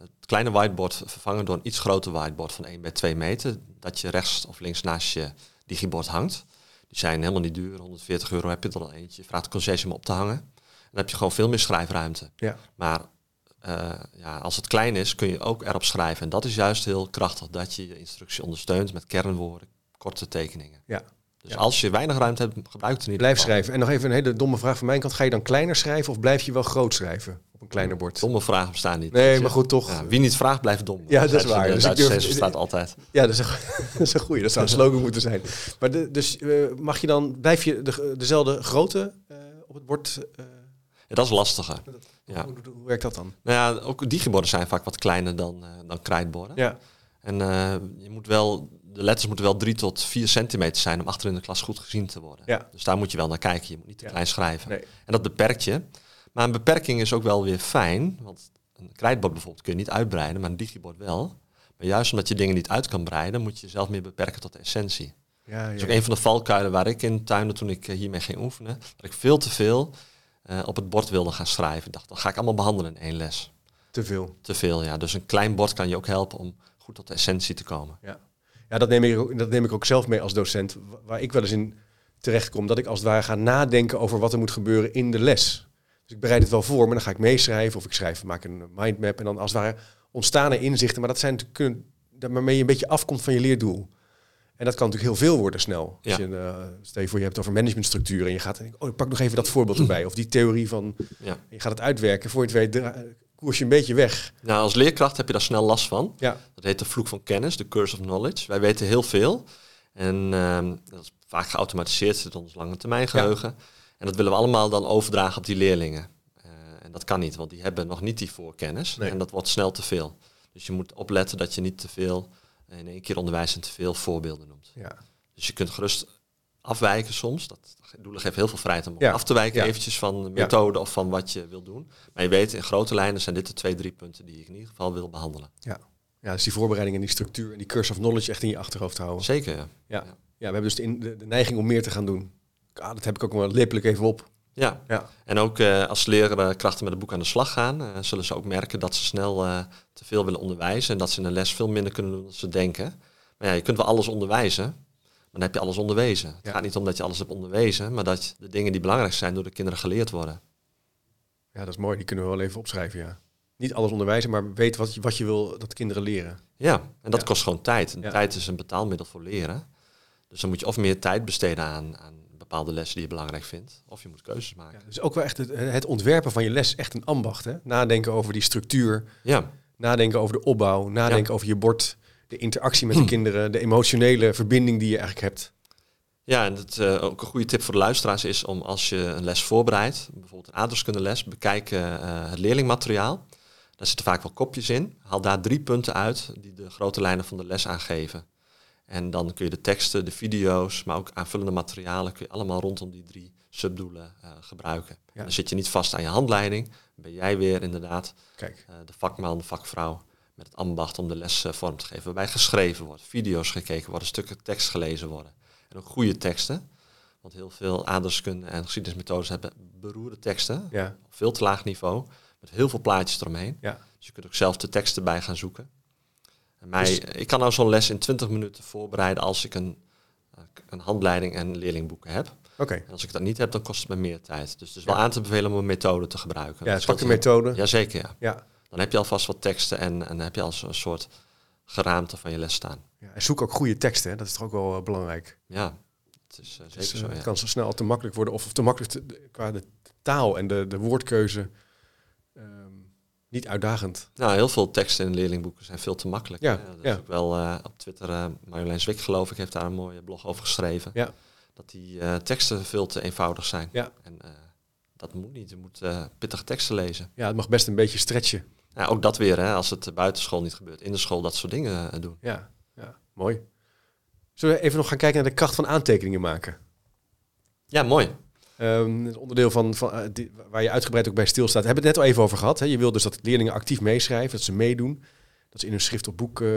het kleine whiteboard vervangen door een iets groter whiteboard van 1 bij 2 meter. Dat je rechts of links naast je digibord hangt. Die zijn helemaal niet duur. 140 euro heb je er al eentje. Je vraagt de concessie om op te hangen. Dan heb je gewoon veel meer schrijfruimte. Ja. Maar eh, ja, als het klein is, kun je ook erop schrijven. En dat is juist heel krachtig, dat je je instructie ondersteunt met kernwoorden, korte tekeningen. Ja. Dus Ja. als je weinig ruimte hebt, gebruik het ieder Blijf schrijven. En nog even een hele domme vraag van mijn kant. Ga je dan kleiner schrijven of blijf je wel groot schrijven op een kleiner bord? Domme vragen bestaan niet. Nee, Dus, maar goed, toch. ja, wie niet vraagt, blijft dom. Ja, dat is waar. De Dus Duitse durf- staat altijd. Ja, dat is een, dat is een goeie. Dat zou een slogan moeten zijn. Maar de, dus eh, mag je dan, blijf je de, dezelfde grootte eh, op het bord? eh, Ja, dat is lastiger. Ja. hoe, werkt dat dan? Nou ja, ook digiborden zijn vaak wat kleiner dan, dan krijtborden. Ja, En je moet wel, de letters moeten wel 3 tot 4 centimeter zijn om achter in de klas goed gezien te worden. Ja. Dus daar moet je wel naar kijken. Je moet niet te Ja. klein schrijven. nee. En dat beperkt je. Maar een beperking is ook wel weer fijn. Want een krijtbord bijvoorbeeld kun je niet uitbreiden, maar een digibord wel. Maar juist omdat je dingen niet uit kan breiden, moet je jezelf meer beperken tot de essentie. Ja, Dat is ook een van de valkuilen waar ik in tuinde toen ik eh, hiermee ging oefenen. Dat ik veel te veel eh, op het bord wilde gaan schrijven. Ik dacht, dat ga ik allemaal behandelen in één les. Te veel. Te veel, ja. Dus een klein bord kan je ook helpen om goed tot de essentie te komen. Ja, dat neem, ik, ook- dat neem ik ook zelf mee als docent. wa- Waar ik wel eens in terechtkom. Dat ik als het ware ga nadenken over wat er moet gebeuren in de les. Dus ik bereid het wel voor, maar dan ga ik meeschrijven. Of ik schrijf, maak een mindmap. En dan als het ware ontstaan er inzichten. Maar dat zijn kunnen, waarmee je een beetje afkomt van je leerdoel. En dat kan natuurlijk heel veel worden snel. Als Ja. je, eh, stel je voor, je hebt het over managementstructuur. En je gaat, oh, ik pak nog even dat voorbeeld erbij. Of die theorie van, Ja. je gaat het uitwerken. Voor je het weet, koers je een beetje weg. Nou, als leerkracht heb je daar snel last van. Ja, Dat heet de vloek van kennis, de curse of knowledge. Wij weten heel veel. En ehm, dat is vaak geautomatiseerd, zit in ons lange termijn geheugen. En dat willen we allemaal dan overdragen op die leerlingen. Eh, en dat kan niet, want die hebben nog niet die voorkennis. Nee. En dat wordt snel te veel. Dus je moet opletten dat je niet te veel in één keer onderwijs en te veel voorbeelden noemt. ja. Dus je kunt gerust afwijken soms. Dat doelen geeft heel veel vrijheid om Ja. af te wijken Ja. eventjes van de methode of van wat je wil doen. Maar je weet, in grote lijnen zijn dit de twee, drie punten die ik in ieder geval wil behandelen. Ja, dus die voorbereiding en die structuur en die curse of knowledge echt in je achterhoofd houden. Zeker, ja. Ja, we hebben dus de, in- de, de neiging om meer te gaan doen. Ah, dat heb ik ook wel lippelijk even op. Ja, Ja. en ook eh, als leerkrachten met het boek aan de slag gaan, eh, zullen ze ook merken dat ze snel eh, te veel willen onderwijzen en dat ze in een les veel minder kunnen doen dan ze denken. Maar ja, je kunt wel alles onderwijzen, dan heb je alles onderwezen. Het Ja. gaat niet om dat je alles hebt onderwezen, maar dat de dingen die belangrijk zijn door de kinderen geleerd worden. Ja, dat is mooi. Die kunnen we wel even opschrijven, ja. Niet alles onderwijzen, maar weet wat je, wat je wil dat kinderen leren. Ja, en dat Ja. kost gewoon tijd. En Ja. tijd is een betaalmiddel voor leren. Dus dan moet je of meer tijd besteden aan, aan bepaalde lessen die je belangrijk vindt, of je moet keuzes maken. Ja, dus ook wel echt het, het ontwerpen van je les, echt een ambacht. Hè? Nadenken over die structuur, Ja, nadenken over de opbouw, nadenken over je bord, de interactie met de kinderen, de emotionele verbinding die je eigenlijk hebt. Ja, en het, eh, ook een goede tip voor de luisteraars is om als je een les voorbereidt, bijvoorbeeld een aardrijkskundeles, bekijk eh, het leerlingmateriaal. Daar zitten vaak wel kopjes in. Haal daar drie punten uit die de grote lijnen van de les aangeven. En dan kun je de teksten, de video's, maar ook aanvullende materialen kun je allemaal rondom die drie subdoelen gebruiken. Ja. Dan zit je niet vast aan je handleiding. Ben jij weer inderdaad Kijk, de vakman, de vakvrouw met het ambacht om de les eh, vorm te geven. Waarbij geschreven wordt, video's gekeken worden, stukken tekst gelezen worden. En ook goede teksten. Want heel veel aardrijkskunde en geschiedenismethodes hebben beroerde teksten. ja, Op veel te laag niveau. Met heel veel plaatjes eromheen. ja. Dus je kunt ook zelf de teksten bij gaan zoeken. En mij, Dus- ik kan nou zo'n les in 20 minuten voorbereiden als ik een, eh, een handleiding en leerlingboeken heb. Oké. En als ik dat niet heb, dan kost het me meer tijd. Dus het is wel aan te bevelen om een methode te gebruiken. Ja, pak methode. Jazeker, ja. Ja. Dan heb je alvast wat teksten en, en dan heb je als een soort geraamte van je les staan. ja. En zoek ook goede teksten, hè. dat is toch ook wel eh, belangrijk. Ja, het is eh, zeker Dus, eh, zo, Het ja. kan zo snel te makkelijk worden, of te makkelijk te- de- qua de taal en de, de woordkeuze ehm, niet uitdagend. Nou, heel veel teksten in leerlingboeken zijn veel te makkelijk. Ja, hè. Dat ja. is ook wel eh, op Twitter, eh Marjolein Zwik geloof ik, heeft daar een mooie blog over geschreven. Ja. Dat die eh, teksten veel te eenvoudig zijn. Ja. En eh, dat moet niet. Je moet eh, pittige teksten lezen. Ja, het mag best een beetje stretchen. Ja, ook dat weer, hè, als het buitenschool niet gebeurt. In de school dat soort dingen eh, doen. Ja, ja, mooi. Zullen we even nog gaan kijken naar de kracht van aantekeningen maken? Ja, mooi. Ehm, het onderdeel van, van eh, die- waar je uitgebreid ook bij stilstaat. We hebben het net al even over gehad. Hè? Je wil dus dat leerlingen actief meeschrijven, dat ze meedoen. Dat ze in hun schrift op boek eh,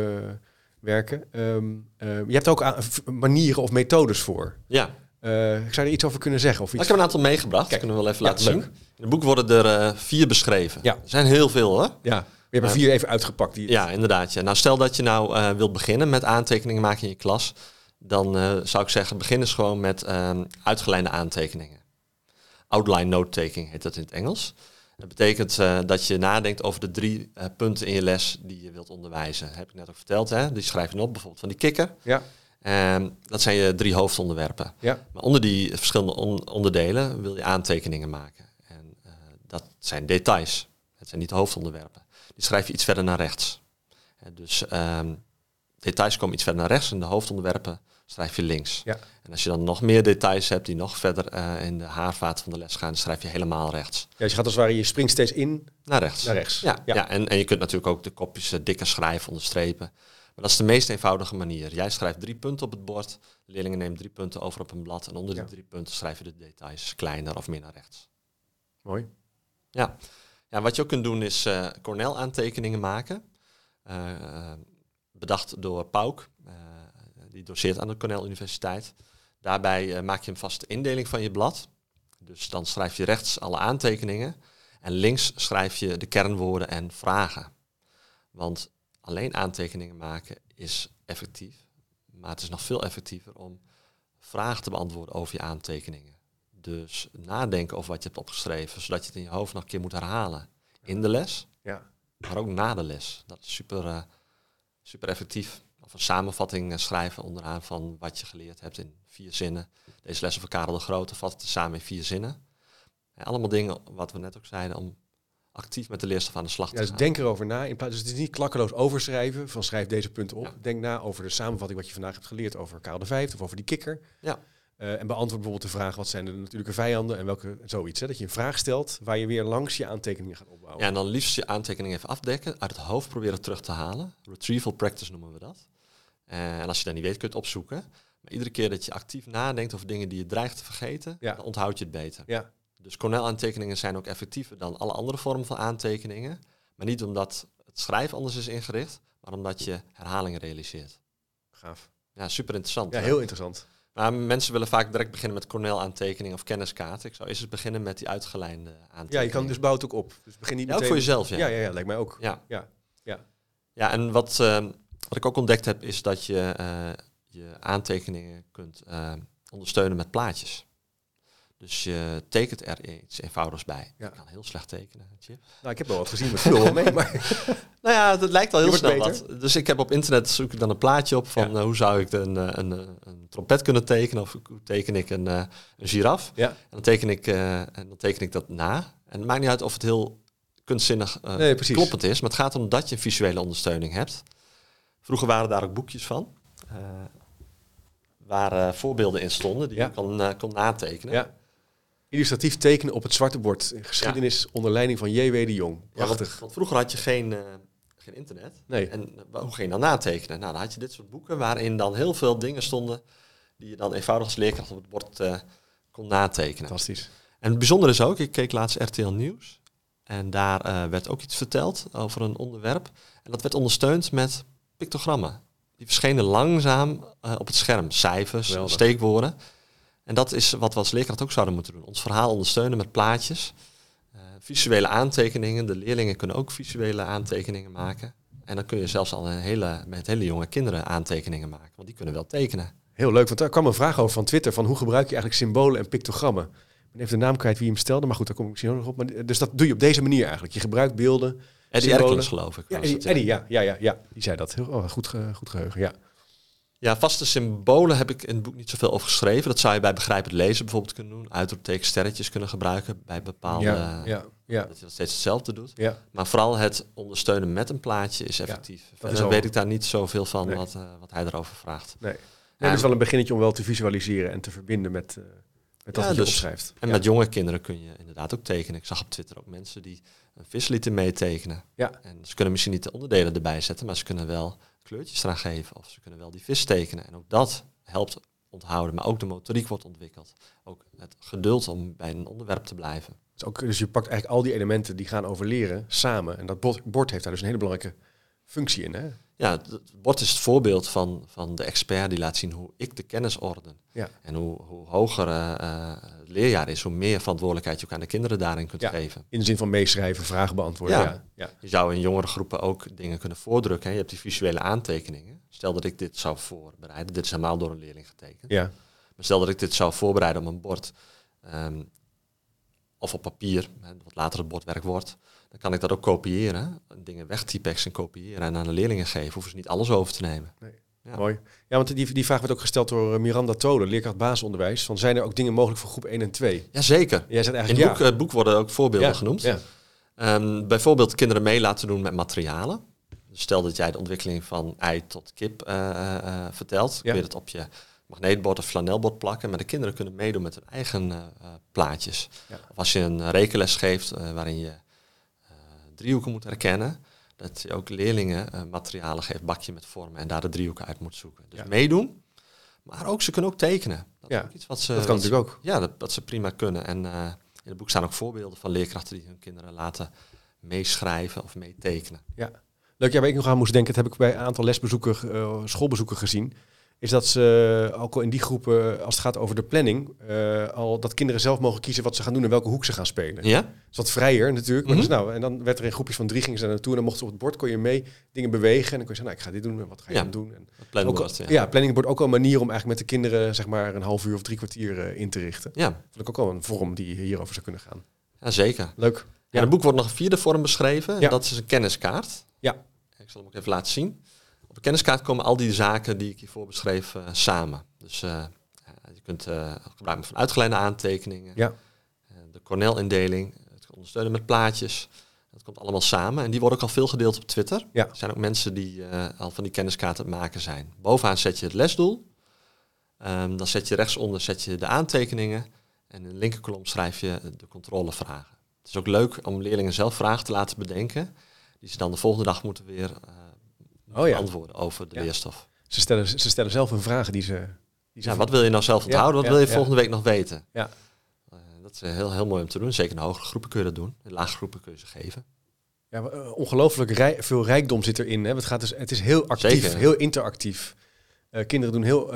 werken. Ehm, eh, je hebt ook manieren of methodes voor. Ja, Eh, ik zou er iets over kunnen zeggen. Of ik iets... heb een aantal meegebracht. Kijk. kunnen we wel even Ja, laten leuk. zien. In het boek worden er eh, vier beschreven. Ja. Er zijn heel veel hoor. Ja, je hebt er vier even uitgepakt. Die... Ja, inderdaad. Ja. Nou, stel dat je nou eh, wilt beginnen met aantekeningen maken in je klas. Dan eh, zou ik zeggen, begin eens gewoon met ehm uitgelijnde aantekeningen. Outline note-taking heet dat in het Engels. Dat betekent eh, dat je nadenkt over de drie eh, punten in je les die je wilt onderwijzen. heb ik net ook verteld, hè? Die schrijf je op, bijvoorbeeld van die kikker. Ja, Ehm, dat zijn je drie hoofdonderwerpen. ja, Maar onder die verschillende on- onderdelen wil je aantekeningen maken. En eh, dat zijn details. Het zijn niet de hoofdonderwerpen. Die schrijf je iets verder naar rechts. Dus ehm, details komen iets verder naar rechts en de hoofdonderwerpen schrijf je links. Ja. En als je dan nog meer details hebt die nog verder eh, in de haarvaat van de les gaan, dan schrijf je helemaal rechts. ja, dus je gaat als het ware, je springt steeds in Naar rechts. naar rechts. Ja, ja. en, en je kunt natuurlijk ook de kopjes eh, dikker schrijven, onderstrepen. Maar dat is de meest eenvoudige manier. Jij schrijft drie punten op het bord, leerlingen nemen drie punten over op een blad en onder die Ja. drie punten schrijf je de details kleiner of meer naar rechts. Mooi. Ja, ja wat je ook kunt doen is eh Cornell aantekeningen maken. Eh, bedacht door Pauk, eh, die doseert aan de Cornell Universiteit. Daarbij maak je een vaste indeling van je blad. Dus dan schrijf je rechts alle aantekeningen en links schrijf je de kernwoorden en vragen. Want alleen aantekeningen maken is effectief, maar het is nog veel effectiever om vragen te beantwoorden over je aantekeningen. Dus nadenken over wat je hebt opgeschreven, zodat je het in je hoofd nog een keer moet herhalen. In de les, Ja. maar ook na de les. Dat is super, eh, super effectief. Of een samenvatting eh, schrijven onderaan van wat je geleerd hebt in vier zinnen. Deze les van Karel de Grote vat het samen in vier zinnen. Allemaal dingen, wat we net ook zeiden, om actief met de leerstof aan de slag te Ja, dus gaan. denk erover na. In plaats, dus het is niet klakkeloos overschrijven van schrijf deze punten op. Ja. Denk na over de samenvatting wat je vandaag hebt geleerd over Karel de Vijfde of over die kikker. Ja. Eh, en beantwoord bijvoorbeeld de vraag wat zijn de natuurlijke vijanden en welke zoiets. Hè? Dat je een vraag stelt waar je weer langs je aantekeningen gaat opbouwen. Ja, en dan liefst je aantekeningen even afdekken, uit het hoofd proberen terug te halen. Retrieval practice noemen we dat. Eh, en als je dat niet weet, kun je het opzoeken. Maar iedere keer dat je actief nadenkt over dingen die je dreigt te vergeten, Ja. dan onthoud je het beter. Ja. Dus Cornell-aantekeningen zijn ook effectiever dan alle andere vormen van aantekeningen. Maar niet omdat het schrijven anders is ingericht, maar omdat je herhalingen realiseert. Gaaf. Ja, super interessant. Ja, hè? heel interessant. Maar mensen willen vaak direct beginnen met Cornell-aantekeningen of kenniskaarten. Ik zou eerst eens beginnen met die uitgelijnde aantekeningen. Ja, je kan dus bouw het ook op. Dus begin niet Ja, ook meteen... voor jezelf, ja. Ja, ja, ja, lijkt mij ook. Ja. Ja. Ja. Ja, en wat, eh, wat ik ook ontdekt heb, is dat je eh, je aantekeningen kunt eh, ondersteunen met plaatjes. Dus je tekent er iets eenvoudigs bij. Ja. Ik kan heel slecht tekenen, Chip. Nou, ik heb wel wat gezien, maar viel wel mee. Maar Nou ja, het lijkt al heel snel wat. Dus ik heb op internet zoek ik dan een plaatje op van Ja. eh, hoe zou ik een, eh, een, een, een trompet kunnen tekenen of hoe teken ik een, eh, een giraf. ja, En dan teken ik, eh, en dan teken ik dat na. En het maakt niet uit of het heel kunstzinnig eh, Nee, precies. kloppend is, maar het gaat om dat je visuele ondersteuning hebt. Vroeger waren daar ook boekjes van, eh, waar eh, voorbeelden in stonden die je kon, eh, kon natekenen. Illustratief tekenen op het zwarte bord. Geschiedenis onder leiding van J.W. de Jong. Ja, want, Prachtig. want vroeger had je geen, eh, geen internet. Nee. En eh, hoe ging je dan natekenen? Nou, dan had je dit soort boeken waarin dan heel veel dingen stonden die je dan eenvoudig als leerkracht op het bord eh, kon natekenen. Fantastisch. En het bijzondere is ook, ik keek laatst RTL Nieuws en daar werd ook iets verteld over een onderwerp. En dat werd ondersteund met pictogrammen. Die verschenen langzaam op het scherm. Cijfers, Geweldig. steekwoorden. En dat is wat we als leerkracht ook zouden moeten doen. Ons verhaal ondersteunen met plaatjes. eh, visuele aantekeningen. De leerlingen kunnen ook visuele aantekeningen maken. En dan kun je zelfs al een hele, met hele jonge kinderen aantekeningen maken. Want die kunnen wel tekenen. Heel leuk, want daar kwam een vraag over van Twitter. Van hoe gebruik je eigenlijk symbolen en pictogrammen? Ik ben even de naam kwijt wie hem stelde, maar goed, daar kom ik misschien nog op. Maar, dus dat doe je op deze manier eigenlijk. Je gebruikt beelden. Eddie symbolen. Erkens, geloof ik. Ja, Eddie, ja. Eddie, ja, ja, ja, ja, die zei dat. Heel oh, goed, ge- goed geheugen, ja. Ja, vaste symbolen heb ik in het boek niet zoveel over geschreven. Dat zou je bij begrijpend lezen bijvoorbeeld kunnen doen. Uitroepteken sterretjes kunnen gebruiken bij bepaalde... ja, ja, ja, Dat je dat steeds hetzelfde doet. ja. Maar vooral het ondersteunen met een plaatje is effectief. Verder al- weet ik daar niet zoveel van Nee. wat, eh, wat hij erover vraagt. Nee. Nee, Ja, dat is wel een beginnetje om wel te visualiseren en te verbinden met, eh, met dat Ja, wat je dus- opschrijft. En ja. met jonge kinderen kun je inderdaad ook tekenen. Ik zag op Twitter ook mensen die een vis lieten meetekenen. Ja. En ze kunnen misschien niet de onderdelen erbij zetten, maar ze kunnen wel kleurtjes eraan geven. Of ze kunnen wel die vis tekenen. En ook dat helpt onthouden. Maar ook de motoriek wordt ontwikkeld. Ook het geduld om bij een onderwerp te blijven. Dus, ook, dus je pakt eigenlijk al die elementen die gaan over leren samen. En dat bord, bord heeft daar dus een hele belangrijke functie in. Hè? Ja, het bord is het voorbeeld van, van de expert die laat zien hoe ik de kennis orden. Ja. En hoe, hoe hoger eh, eh, het leerjaar is, hoe meer verantwoordelijkheid je ook aan de kinderen daarin kunt Ja. geven. In de zin van meeschrijven, vragen beantwoorden. Ja. Je zou in jongere groepen ook dingen kunnen voordrukken. Hè. Je hebt die visuele aantekeningen. Stel dat ik dit zou voorbereiden. Dit is helemaal door een leerling getekend. Ja. Maar stel dat ik dit zou voorbereiden op een bord. ehm, of op papier, hè, wat later het bordwerk wordt. Dan kan ik dat ook kopiëren. Dingen wegtypex en kopiëren en aan de leerlingen geven. Hoeven ze niet alles over te nemen. Ja. Mooi. Ja, want die, die vraag werd ook gesteld door eh, Miranda Tolen, leerkracht basisonderwijs. Van zijn er ook dingen mogelijk voor groep 1 en 2? Jazeker. Jij zegt In eigenlijk het boek, ja. het boek worden ook voorbeelden Ja, genoemd. Ja. Ehm, bijvoorbeeld kinderen mee laten doen met materialen. Dus stel dat jij de ontwikkeling van ei tot kip eh, eh, eh, vertelt. Kun je dat op je magneetbord of flanelbord plakken. Maar de kinderen kunnen meedoen met hun eigen eh, eh, plaatjes. Of als je een rekenles geeft eh, waarin je eh, driehoeken moet herkennen. Dat je ook leerlingen eh, materialen geeft, bakje met vormen. En daar de driehoeken uit moet zoeken. Dus Ja. meedoen. Maar ook, ze kunnen ook tekenen. Dat Ja, is iets wat ze, Dat kan wat ze- natuurlijk ook. ja, dat, dat ze prima kunnen. En eh, in het boek staan ook voorbeelden van leerkrachten die hun kinderen laten meeschrijven of meetekenen. Leuk, ja, waar ik nog aan moest denken, dat heb ik bij een aantal lesbezoeken, eh, schoolbezoeken gezien. Is dat ze eh, ook al in die groepen, als het gaat over de planning, eh, al dat kinderen zelf mogen kiezen wat ze gaan doen en welke hoek ze gaan spelen. Ja? Dat is wat vrijer natuurlijk. Maar dus, nou, en dan werd er in groepjes van drie gingen ze naartoe. En dan mochten ze op het bord kon je mee dingen bewegen. En dan kon je zeggen, nou, ik ga dit doen en wat ga je Ja. dan doen. En Het ook, ja. ja. planningbord ook al een manier om eigenlijk met de kinderen zeg maar een half uur of drie kwartier eh, in te richten. Ja, Vond ik ook al een vorm die hierover zou kunnen gaan. ja, zeker. Leuk. Ja. In het boek wordt nog een vierde vorm beschreven. Ja. En dat is een kenniskaart. Ja. Ik zal hem ook even laten zien. Op kenniskaart komen al die zaken die ik hiervoor beschreef eh, samen. Dus eh, je kunt eh gebruik maken van uitgeleide aantekeningen. Ja. De Cornell-indeling. Het ondersteunen met plaatjes. Dat komt allemaal samen. En die worden ook al veel gedeeld op Twitter. Ja. Er zijn ook mensen die al van die kenniskaarten aan het maken zijn. Bovenaan zet je het lesdoel. Ehm, dan zet je rechtsonder zet je de aantekeningen. En in de linkerkolom schrijf je de controlevragen. Het is ook leuk om leerlingen zelf vragen te laten bedenken. Die ze dan de volgende dag moeten weer Oh ja. beantwoorden over de leerstof. Ze stellen, ze stellen zelf hun vragen die ze... Die ze Ja, wat wil je nou zelf onthouden? wat wil je volgende week nog weten? Ja. Eh, dat is eh, heel, heel mooi om te doen. Zeker in de hogere groepen kun je dat doen. In lage groepen kun je ze geven. Ja, eh, ongelooflijk rij- veel rijkdom zit erin. Hè? Het, gaat dus, het is heel actief, Zeker. heel interactief. Kinderen doen heel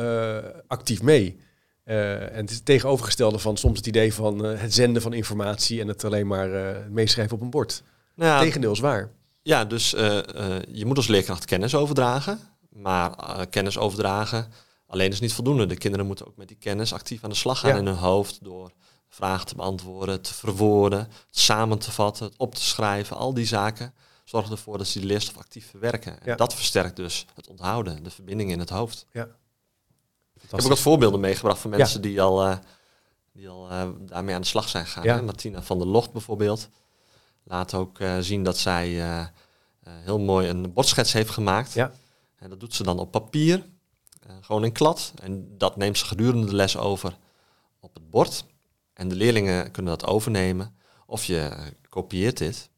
actief mee. En het is het tegenovergestelde van soms het idee van het zenden van informatie en het alleen maar meeschrijven op een bord. Nou, ja, Tegendeel is waar. Ja, dus eh, eh, je moet als leerkracht kennis overdragen. Maar eh, kennis overdragen alleen is niet voldoende. De kinderen moeten ook met die kennis actief aan de slag gaan Ja. in hun hoofd. Door vragen te beantwoorden, te verwoorden, het samen te vatten, het op te schrijven. Al die zaken zorgen ervoor dat ze die leerstof actief verwerken. En Ja. dat versterkt dus het onthouden, de verbinding in het hoofd. Ik heb ook wat voorbeelden meegebracht van mensen die al, die al daarmee aan de slag zijn gegaan. Ja. Martina van der Locht bijvoorbeeld. Laat ook eh, zien dat zij eh, eh, heel mooi een bordschets heeft gemaakt. Ja. En dat doet ze dan op papier, gewoon in klad. En dat neemt ze gedurende de les over op het bord. En de leerlingen kunnen dat overnemen. Of je kopieert dit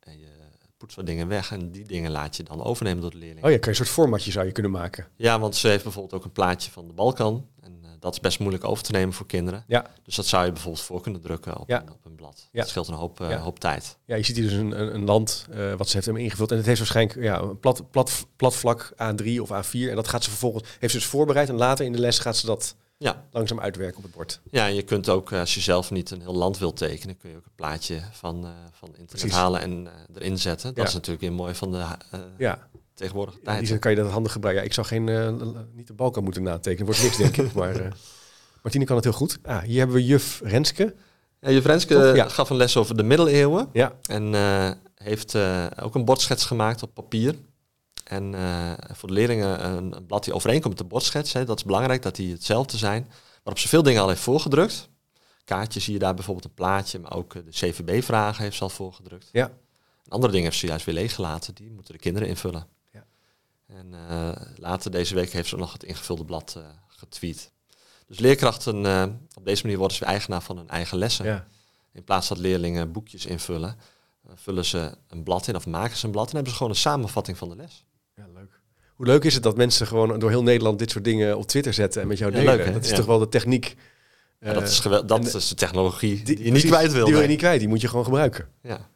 en je poetst wat dingen weg. En die dingen laat je dan overnemen door de leerlingen. Oh ja, kan je een soort formatje zou je kunnen maken. Ja, want ze heeft bijvoorbeeld ook een plaatje van de Balkan. En dat is best moeilijk over te nemen voor kinderen. Ja. Dus dat zou je bijvoorbeeld voor kunnen drukken op, Ja. een, op een blad. Ja. Dat scheelt een hoop, eh, Ja. hoop tijd. Ja, je ziet hier dus een, een, land eh, wat ze heeft hem ingevuld. En het heeft waarschijnlijk ja, een plat, plat, plat vlak A3 of A4. En dat gaat ze vervolgens, heeft ze dus voorbereid. En later in de les gaat ze dat Ja. langzaam uitwerken op het bord. ja, en je kunt ook, eh, als je zelf niet een heel land wilt tekenen, kun je ook een plaatje van, eh, van internet Precies. halen en eh, erin zetten. Dat Ja. is natuurlijk weer mooi van de, eh, In tijd. die zin kan je dat handig gebruiken. Ja, ik zou geen, eh, niet de balken moeten natekenen. Wordt niks, denk ik. Maar eh, Martine kan het heel goed. Ah, hier hebben we juf Renske. Ja, je Renske Toch? Ja. gaf een les over de middeleeuwen. Ja, En eh, heeft eh, ook een bordschets gemaakt op papier. En eh, voor de leerlingen een, een blad die overeenkomt met de bordschets. Hè. Dat is belangrijk, dat die hetzelfde zijn. Waarop ze veel dingen al heeft voorgedrukt. Kaartjes zie je daar bijvoorbeeld een plaatje. Maar ook de CVB-vragen heeft ze al voorgedrukt. Ja. En andere dingen heeft ze juist weer leeggelaten. Die moeten de kinderen invullen. En eh, later deze week heeft ze nog het ingevulde blad eh, getweet. Dus leerkrachten, eh, op deze manier worden ze eigenaar van hun eigen lessen. ja. In plaats dat leerlingen boekjes invullen, vullen ze een blad in of maken ze een blad en hebben ze gewoon een samenvatting van de les. ja, leuk. Hoe leuk is het dat mensen gewoon door heel Nederland dit soort dingen op Twitter zetten en met jou Ja, delen? leuk, dat is toch wel de techniek. Dat is, dat is de technologie die, je niet kwijt wil. Die wil je nee. niet kwijt, die moet je gewoon gebruiken. Ja.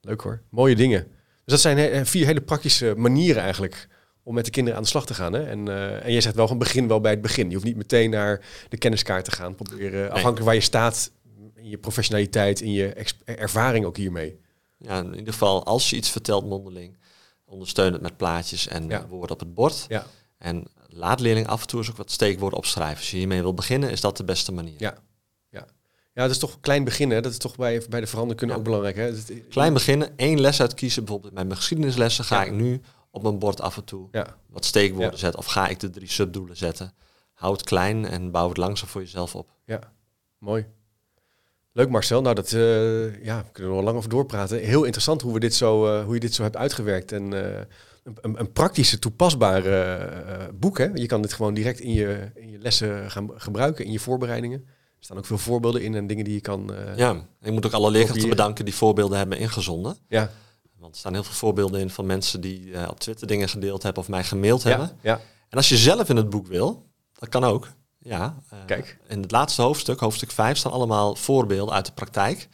Leuk hoor. Mooie dingen. Dus dat zijn he- vier hele praktische manieren eigenlijk om met de kinderen aan de slag te gaan. Hè? En, eh, en jij zegt wel van begin wel bij het begin. Je hoeft niet meteen naar de kenniskaart te gaan. Proberen, afhankelijk waar je staat, in je professionaliteit, in je ervaring ook hiermee. ja, in ieder geval als je iets vertelt mondeling, ondersteun het met plaatjes en Ja. eh, woorden op het bord. Ja. En laat leerlingen af en toe eens ook wat steekwoorden opschrijven. Als je hiermee wil beginnen, is dat de beste manier. Ja. Ja, dat is toch klein beginnen. Dat is toch bij, bij de veranderkunde Ja. ook belangrijk. Hè? Dat- Klein beginnen, één les uitkiezen. Bijvoorbeeld met mijn geschiedenislessen ga Ja. ik nu op mijn bord af en toe Ja, wat steekwoorden Ja. zetten. Of ga ik de drie subdoelen zetten. Hou het klein en bouw het langzaam voor jezelf op. mooi. Leuk Marcel. Nou, dat eh, ja, we kunnen er wel lang over doorpraten. Heel interessant hoe, we dit zo, eh, hoe je dit zo hebt uitgewerkt. En eh, een, een, praktische, toepasbare boek. Hè? Je kan dit gewoon direct in je, in je lessen gaan gebruiken, in je voorbereidingen. Er staan ook veel voorbeelden in en dingen die je kan... eh, Ja, ik moet ook alle leerkrachten bedanken die voorbeelden hebben ingezonden. ja, Want er staan heel veel voorbeelden in van mensen die eh, op Twitter dingen gedeeld hebben of mij gemaild hebben. ja, En als je zelf in het boek wil, dat kan ook. Ja, eh, Kijk. In het laatste hoofdstuk, hoofdstuk 5, staan allemaal voorbeelden uit de praktijk.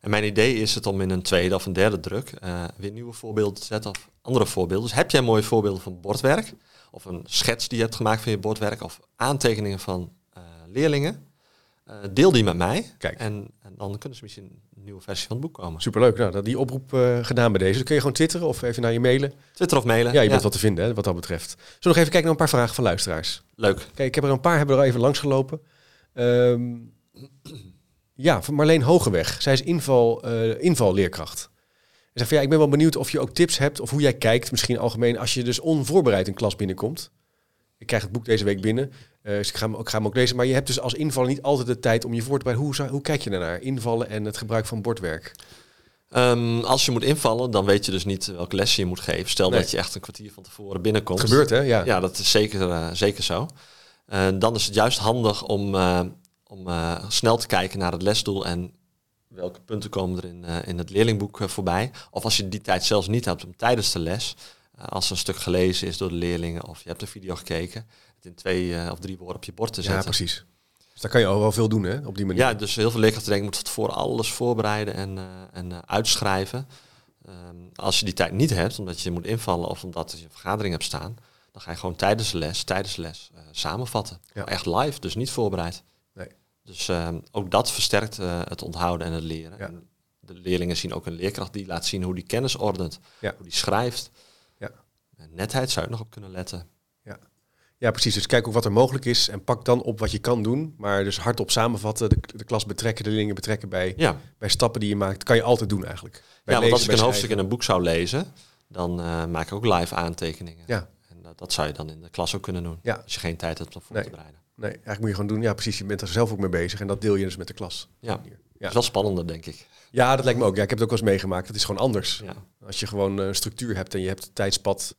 En mijn idee is het om in een tweede of een derde druk weer nieuwe voorbeelden te zetten of andere voorbeelden. Dus heb jij mooie voorbeelden van bordwerk of een schets die je hebt gemaakt van je bordwerk of aantekeningen van leerlingen, deel die met mij. Kijk. En, en dan kunnen ze misschien een nieuwe versie van het boek komen. superleuk. Nou, dat die oproep eh, gedaan bij deze. Dan kun je gewoon twitteren of even naar je mailen. Twitter of mailen. Ja, je bent wat te vinden hè, wat dat betreft. Zullen we nog even kijken naar een paar vragen van luisteraars? Leuk. Kijk, ik heb er een paar hebben er al even langs gelopen. Ehm, ja, van Marleen Hogeweg. Zij is inval, eh, invalleerkracht. En zegt van ja, ik ben wel benieuwd of je ook tips hebt of hoe jij kijkt, misschien algemeen, als je dus onvoorbereid in klas binnenkomt. Ik krijg het boek deze week binnen, eh, dus ik ga, hem, ook- ik ga hem ook lezen. Maar je hebt dus als invaller niet altijd de tijd om je voor te bereiden. Hoe, hoe kijk je daarnaar? Invallen en het gebruik van bordwerk. Ehm, als je moet invallen, dan weet je dus niet welke les je moet geven. Stel Nee. dat je echt een kwartier van tevoren binnenkomt. Het gebeurt hè? Ja. Ja, dat is zeker, eh, zeker zo. Eh, dan is het juist handig om, om snel te kijken naar het lesdoel en welke punten komen er in, in het leerlingboek voorbij. Of als je die tijd zelfs niet hebt om tijdens de les, als een stuk gelezen is door de leerlingen of je hebt een video gekeken, het in twee eh, of drie woorden op je bord te Ja, zetten. precies. Dus daar kan je al wel veel doen hè, op die manier. Ja, dus heel veel leerkrachten denken, moet van tevoren alles voorbereiden en, eh, en eh, uitschrijven. Ehm, als je die tijd niet hebt, omdat je moet invallen of omdat je een vergadering hebt staan, dan ga je gewoon tijdens de les, tijdens de les samenvatten. Ja. Echt live, dus niet voorbereid. Nee. Dus ehm, ook dat versterkt het onthouden en het leren. Ja. En de leerlingen zien ook een leerkracht die laat zien hoe die kennis ordent, Ja. hoe die schrijft. Ja. En netheid zou je nog op kunnen letten. Ja, precies. Dus kijk ook wat er mogelijk is en pak dan op wat je kan doen. Maar dus hardop samenvatten, de, de klas betrekken, de leerlingen betrekken bij, Ja, bij stappen die je maakt. kan je altijd doen eigenlijk. Bij ja want als ik een hoofdstuk in een boek zou lezen, dan eh, maak ik ook live aantekeningen. Ja. En dat, dat zou je dan in de klas ook kunnen doen. Ja. Als je geen tijd hebt om voor Nee. te bereiden. Nee, eigenlijk moet je gewoon doen. Ja, precies. Je bent er zelf ook mee bezig en dat deel je dus met de klas. Ja. Ja. Dat is wel spannender, denk ik. Ja, dat lijkt me ook. Ja, ik heb het ook wel eens meegemaakt. Het is gewoon anders. Ja. Als je gewoon eh, een structuur hebt en je hebt het tijdspad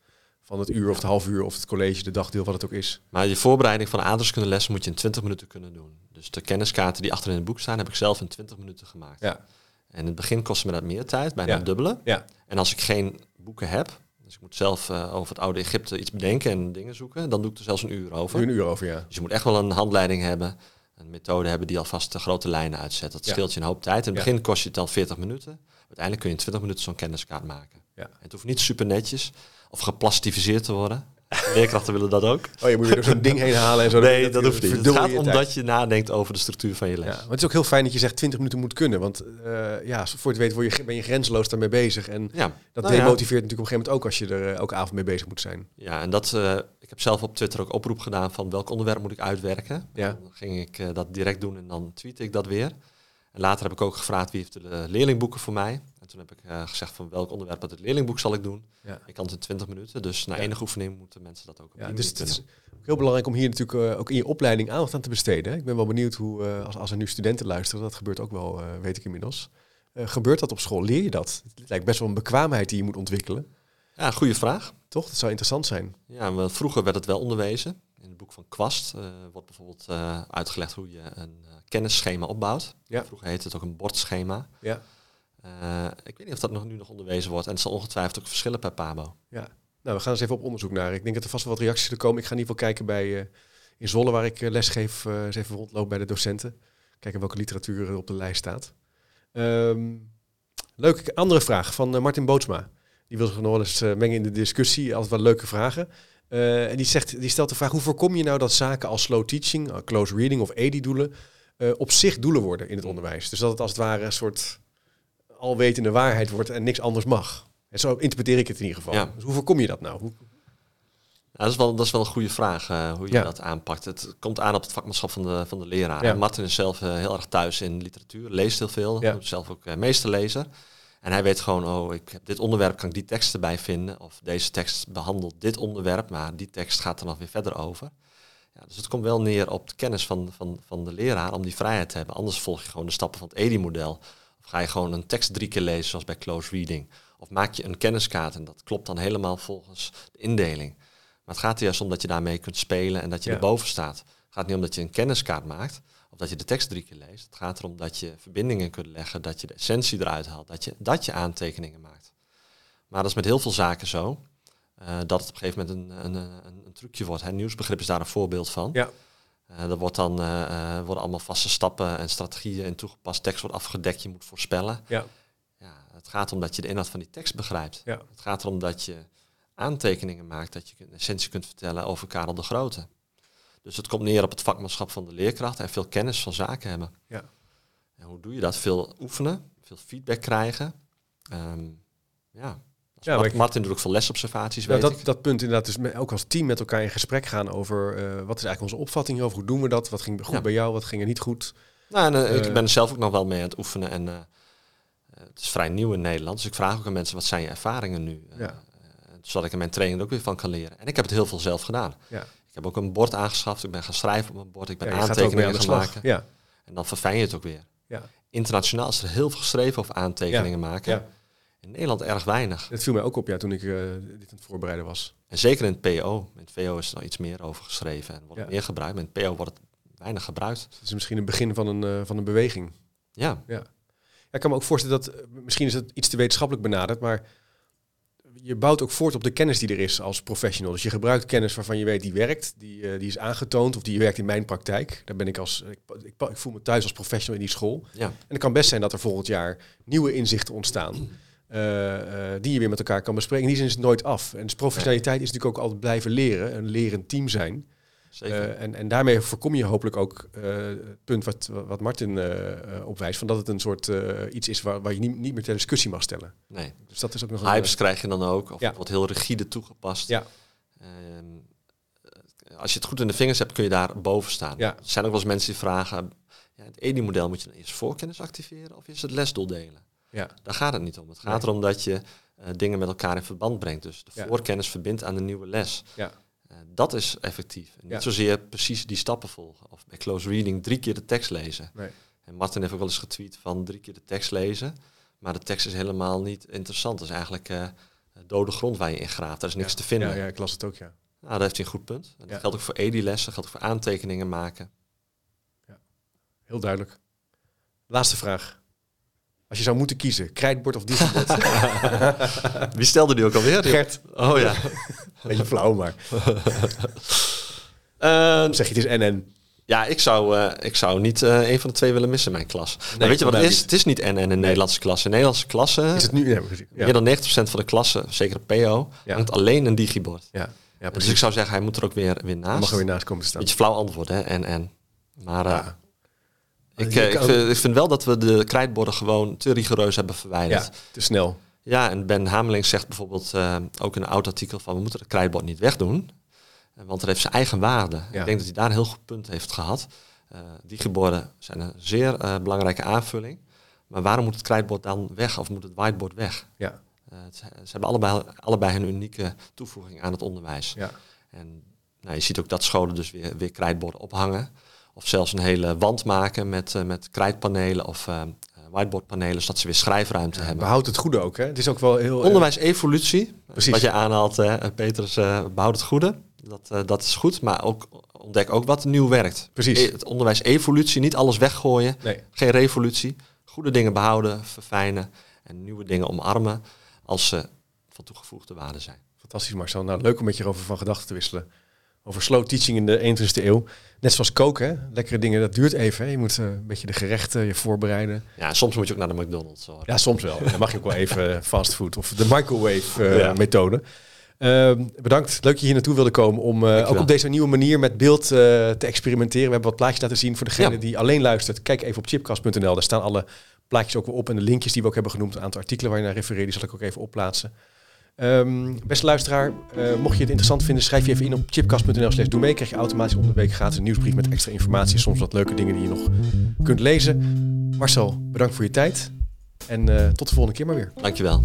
van het uur of het half uur of het college, de dagdeel, wat het ook is. Maar je voorbereiding van aardrijkskundeles moet je in 20 minuten kunnen doen. Dus de kenniskaarten die achter in het boek staan, heb ik zelf in 20 minuten gemaakt. Ja. En in het begin kostte me dat meer tijd, bijna Ja. dubbele. Ja. En als ik geen boeken heb, dus ik moet zelf eh, over het oude Egypte iets bedenken en dingen zoeken, dan doe ik er zelfs een uur over. Een uur over, ja. Dus je moet echt wel een handleiding hebben, een methode hebben die alvast de grote lijnen uitzet. Dat Ja. scheelt je een hoop tijd. In het begin kost je het dan 40 minuten. Uiteindelijk kun je in 20 minuten zo'n kenniskaart maken. Ja. Het hoeft niet super netjes of geplastificeerd te worden. Leerkrachten willen dat ook. Oh, je moet weer zo'n ding heen halen en zo. Nee, dat hoeft niet. Het gaat je om tijd. dat je nadenkt over de structuur van je les. Ja, maar het is ook heel fijn dat je zegt 20 minuten moet kunnen. Want eh, ja, voor het weet word je, ben je grenzeloos daarmee bezig. En Ja, dat Nou ja. demotiveert natuurlijk op een gegeven moment ook als je er eh, elke avond mee bezig moet zijn. Ja, en dat, eh, ik heb zelf op Twitter ook oproep gedaan van welk onderwerp moet ik uitwerken. Ja. Dan ging ik dat direct doen en dan tweette ik dat weer. En later heb ik ook gevraagd wie heeft de leerlingboeken voor mij. En toen heb ik eh, gezegd van welk onderwerp uit het leerlingboek zal ik doen. Ja. Ik kan het in 20 minuten, dus na Ja. enige oefening moeten mensen dat ook op Ja, dus het is ook heel belangrijk om hier natuurlijk eh, ook in je opleiding aandacht aan te besteden. Ik ben wel benieuwd hoe, eh, als, als er nu studenten luisteren, dat gebeurt ook wel, weet ik inmiddels. Gebeurt dat op school? Leer je dat? Het lijkt best wel een bekwaamheid die je moet ontwikkelen. Ja, goede vraag. Toch? Dat zou interessant zijn. Ja, maar vroeger werd het wel onderwezen. In het boek van Kwast wordt bijvoorbeeld uitgelegd hoe je een kennisschema opbouwt. Ja. Vroeger heette het ook een bordschema. Ja. Eh, ik weet niet of dat nog, nu nog onderwezen wordt. En het zal ongetwijfeld ook verschillen per pabo. Nou, we gaan eens even op onderzoek naar. Ik denk dat er vast wel wat reacties zullen komen. Ik ga in ieder geval kijken bij eh, in Zwolle, waar ik eh, les geef, eens even rondloop bij de docenten. Kijken welke literatuur er op de lijst staat. Ehm leuk, andere vraag van Martin Bootsma. Die wil zich nog wel eens mengen in de discussie. Altijd wel leuke vragen. En die, zegt, die stelt de vraag, hoe voorkom je nou dat zaken als slow teaching, close reading of EDI-doelen op zich doelen worden in het onderwijs? Dus dat het als het ware een soort alwetende waarheid wordt en niks anders mag. En zo interpreteer ik het in ieder geval. Ja. Dus hoe voorkom je dat nou? Hoe, Ja, dat, is wel, dat is wel een goede vraag, eh, hoe je Ja. dat aanpakt. Het komt aan op het vakmanschap van de, van de leraar. Ja. Martin is zelf eh, heel erg thuis in literatuur, leest heel veel. Ja. Zelf ook uh, meesterlezer. En hij weet gewoon, oh, ik heb dit onderwerp, kan ik die tekst erbij vinden. Of deze tekst behandelt dit onderwerp, maar die tekst gaat er nog weer verder over. Ja, dus het komt wel neer op de kennis van, van, van de leraar om die vrijheid te hebben. Anders volg je gewoon de stappen van het EDI-model. Ga je gewoon een tekst drie keer lezen, zoals bij close reading. Of maak je een kenniskaart en dat klopt dan helemaal volgens de indeling. Maar het gaat er juist om dat je daarmee kunt spelen en dat je Ja. erboven staat. Het gaat niet om dat je een kenniskaart maakt of dat je de tekst drie keer leest. Het gaat erom dat je verbindingen kunt leggen, dat je de essentie eruit haalt, dat je, dat je aantekeningen maakt. Maar dat is met heel veel zaken zo. eh, dat het op een gegeven moment een, een, een, een trucje wordt. Hè. Nieuwsbegrip is daar een voorbeeld van. Ja. Eh, er wordt dan, eh, eh, worden allemaal vaste stappen en strategieën in toegepast. Tekst wordt afgedekt, je moet voorspellen. Ja. Ja, het gaat om dat je de inhoud van die tekst begrijpt. Ja. Het gaat erom dat je aantekeningen maakt, dat je een essentie kunt vertellen over Karel de Grote. Dus het komt neer op het vakmanschap van de leerkracht en veel kennis van zaken hebben. Ja. En hoe doe je dat? Veel oefenen, veel feedback krijgen. Ehm, ja. Ja, Mart- maar ik- Martin doet ook veel lesobservaties, Nou, weet dat, ik. dat punt inderdaad, dus met- ook als team met elkaar in gesprek gaan over eh, wat is eigenlijk onze opvatting hierover, hoe doen we dat, wat ging goed Ja. bij jou, wat ging er niet goed. Nou, en, eh, Eh, ik ben er zelf ook nog wel mee aan het oefenen. En eh, eh, het is vrij nieuw in Nederland. Dus ik vraag ook aan mensen, wat zijn je ervaringen nu? Eh, Ja. eh, zodat ik in mijn training er ook weer van kan leren. En ik heb het heel veel zelf gedaan. Ja. Ik heb ook een bord aangeschaft. Ik ben gaan schrijven op mijn bord. Ik ben Ja, aantekeningen gaan maken. Ja. En dan verfijn je het ook weer. Ja. Internationaal is er heel veel geschreven over aantekeningen maken. In Nederland erg weinig. Dat viel mij ook op ja, toen ik eh, dit aan het voorbereiden was. En zeker in het PO. In het VO is er nog iets meer over geschreven. En wordt Ja. meer gebruikt. Maar in het PO wordt het weinig gebruikt. Dus het is misschien een begin van een, eh, van een beweging. Ja, Ja, ik kan me ook voorstellen dat, eh, misschien is het iets te wetenschappelijk benaderd, maar je bouwt ook voort op de kennis die er is als professional. Dus je gebruikt kennis waarvan je weet die werkt, die, die is aangetoond of die werkt in mijn praktijk. Daar ben ik als, ik, ik, ik voel me thuis als professional in die school. ja. En het kan best zijn dat er volgend jaar nieuwe inzichten ontstaan. Eh, eh, die je weer met elkaar kan bespreken. In die zin is het nooit af. En dus professionaliteit is natuurlijk ook altijd blijven leren. Een lerend team zijn. zeker. Eh, en, en daarmee voorkom je hopelijk ook het punt wat, wat Martin eh, opwijst. Van dat het een soort iets is waar, waar je niet, niet meer ter discussie mag stellen. nee. Dus dat is ook nog een... Hypes krijg je dan ook. Of Ja. wordt heel rigide toegepast. Ja. Als je het goed in de vingers hebt, kun je daar boven staan. Ja. Er zijn ook wel eens mensen die vragen... Ja, het EDI-model moet je dan eerst voorkennis activeren... of is het lesdoel delen? Ja. Daar gaat het niet om. Het gaat Nee. erom dat je eh, dingen met elkaar in verband brengt. Dus de Ja. voorkennis verbindt aan de nieuwe les. Ja. Eh, dat is effectief. En niet Ja. zozeer precies die stappen volgen. Of bij close reading drie keer de tekst lezen. Nee. En Martin heeft ook wel eens getweet van drie keer de tekst lezen. Maar de tekst is helemaal niet interessant. Dat is eigenlijk eh, dode grond waar je in graaft. Daar is niks Ja. te vinden. Ja, ja, ik las het ook, ja. Nou, daar heeft hij een goed punt. En dat Ja. geldt ook voor EDI-lessen, geldt ook voor aantekeningen maken. Heel duidelijk. Laatste vraag. Als je zou moeten kiezen, krijtbord of digibord? Wie stelde die ook alweer? Gert. Oh ja. Beetje flauw, maar Eh, zeg je het is NN. ja, ik zou, eh, ik zou niet eh, een van de twee willen missen in mijn klas. maar weet je wat het is? niet. Het is niet NN in Nederlandse klassen. In Nederlandse klassen, Is het nu? Ja, meer dan 90% van de klassen, zeker PO, Ja. hangt alleen een digibord. Ja. Ja, dus ik zou zeggen, hij moet er ook weer, weer naast. Mag er weer naast komen te staan. Beetje flauw antwoord, hè? En, en. Maar Ja. Ik, eh, ik, vind, ik vind wel dat we de krijtborden gewoon te rigoureus hebben verwijderd. Ja, te snel. Ja, en Ben Hameling zegt bijvoorbeeld eh, ook in een oud artikel van we moeten het krijtbord niet wegdoen. Eh, Want het heeft zijn eigen waarde. Ja. Ik denk dat hij daar een heel goed punt heeft gehad. Eh digiborden zijn een zeer belangrijke aanvulling. Maar waarom moet het krijtbord dan weg of moet het whiteboard weg? Ja. Het- ze hebben allebei, allebei een unieke toevoeging aan het onderwijs. Ja. En nou, je ziet ook dat scholen dus weer, weer krijtborden ophangen. Of zelfs een hele wand maken met, eh, met krijtpanelen of eh, whiteboardpanelen, zodat ze weer schrijfruimte hebben. Behoud het goede ook, hè? Het is ook wel heel... eh, Onderwijs-evolutie, Precies. wat je aanhaalt, hè, Petrus, eh behoud het goede. Dat, eh, dat is goed, maar ook ontdek ook wat nieuw werkt. Precies. E- Het onderwijs-evolutie, niet alles weggooien, Nee. geen revolutie. Goede dingen behouden, verfijnen en nieuwe dingen omarmen als ze van toegevoegde waarde zijn. Fantastisch, Marcel. Nou, leuk om met je erover van gedachten te wisselen. Over slow teaching in de 21ste eeuw. Net zoals koken, hè? Lekkere dingen, dat duurt even. Hè? Je moet eh, een beetje de gerechten je voorbereiden. Ja, soms moet je ook naar de McDonald's. Hoor. Ja, soms wel. Dan mag je ook wel even eh, fastfood of de microwave eh. Ehm, bedankt. Leuk dat je hier naartoe wilde komen om ook op deze nieuwe manier met beeld te experimenteren. We hebben wat plaatjes laten zien voor degene Ja. die alleen luistert. Kijk even op chipcast.nl. Daar staan alle plaatjes ook weer op en de linkjes die we ook hebben genoemd. Een aantal artikelen waar je naar refereert, die zal ik ook even opplaatsen. Ehm, beste luisteraar, eh, mocht je het interessant vinden, schrijf je even in op chipcast.nl slash doe mee. Krijg je automatisch om de week gratis een nieuwsbrief met extra informatie. Soms wat leuke dingen die je nog kunt lezen. Marcel, bedankt voor je tijd. En eh, tot de volgende keer maar weer. Dankjewel.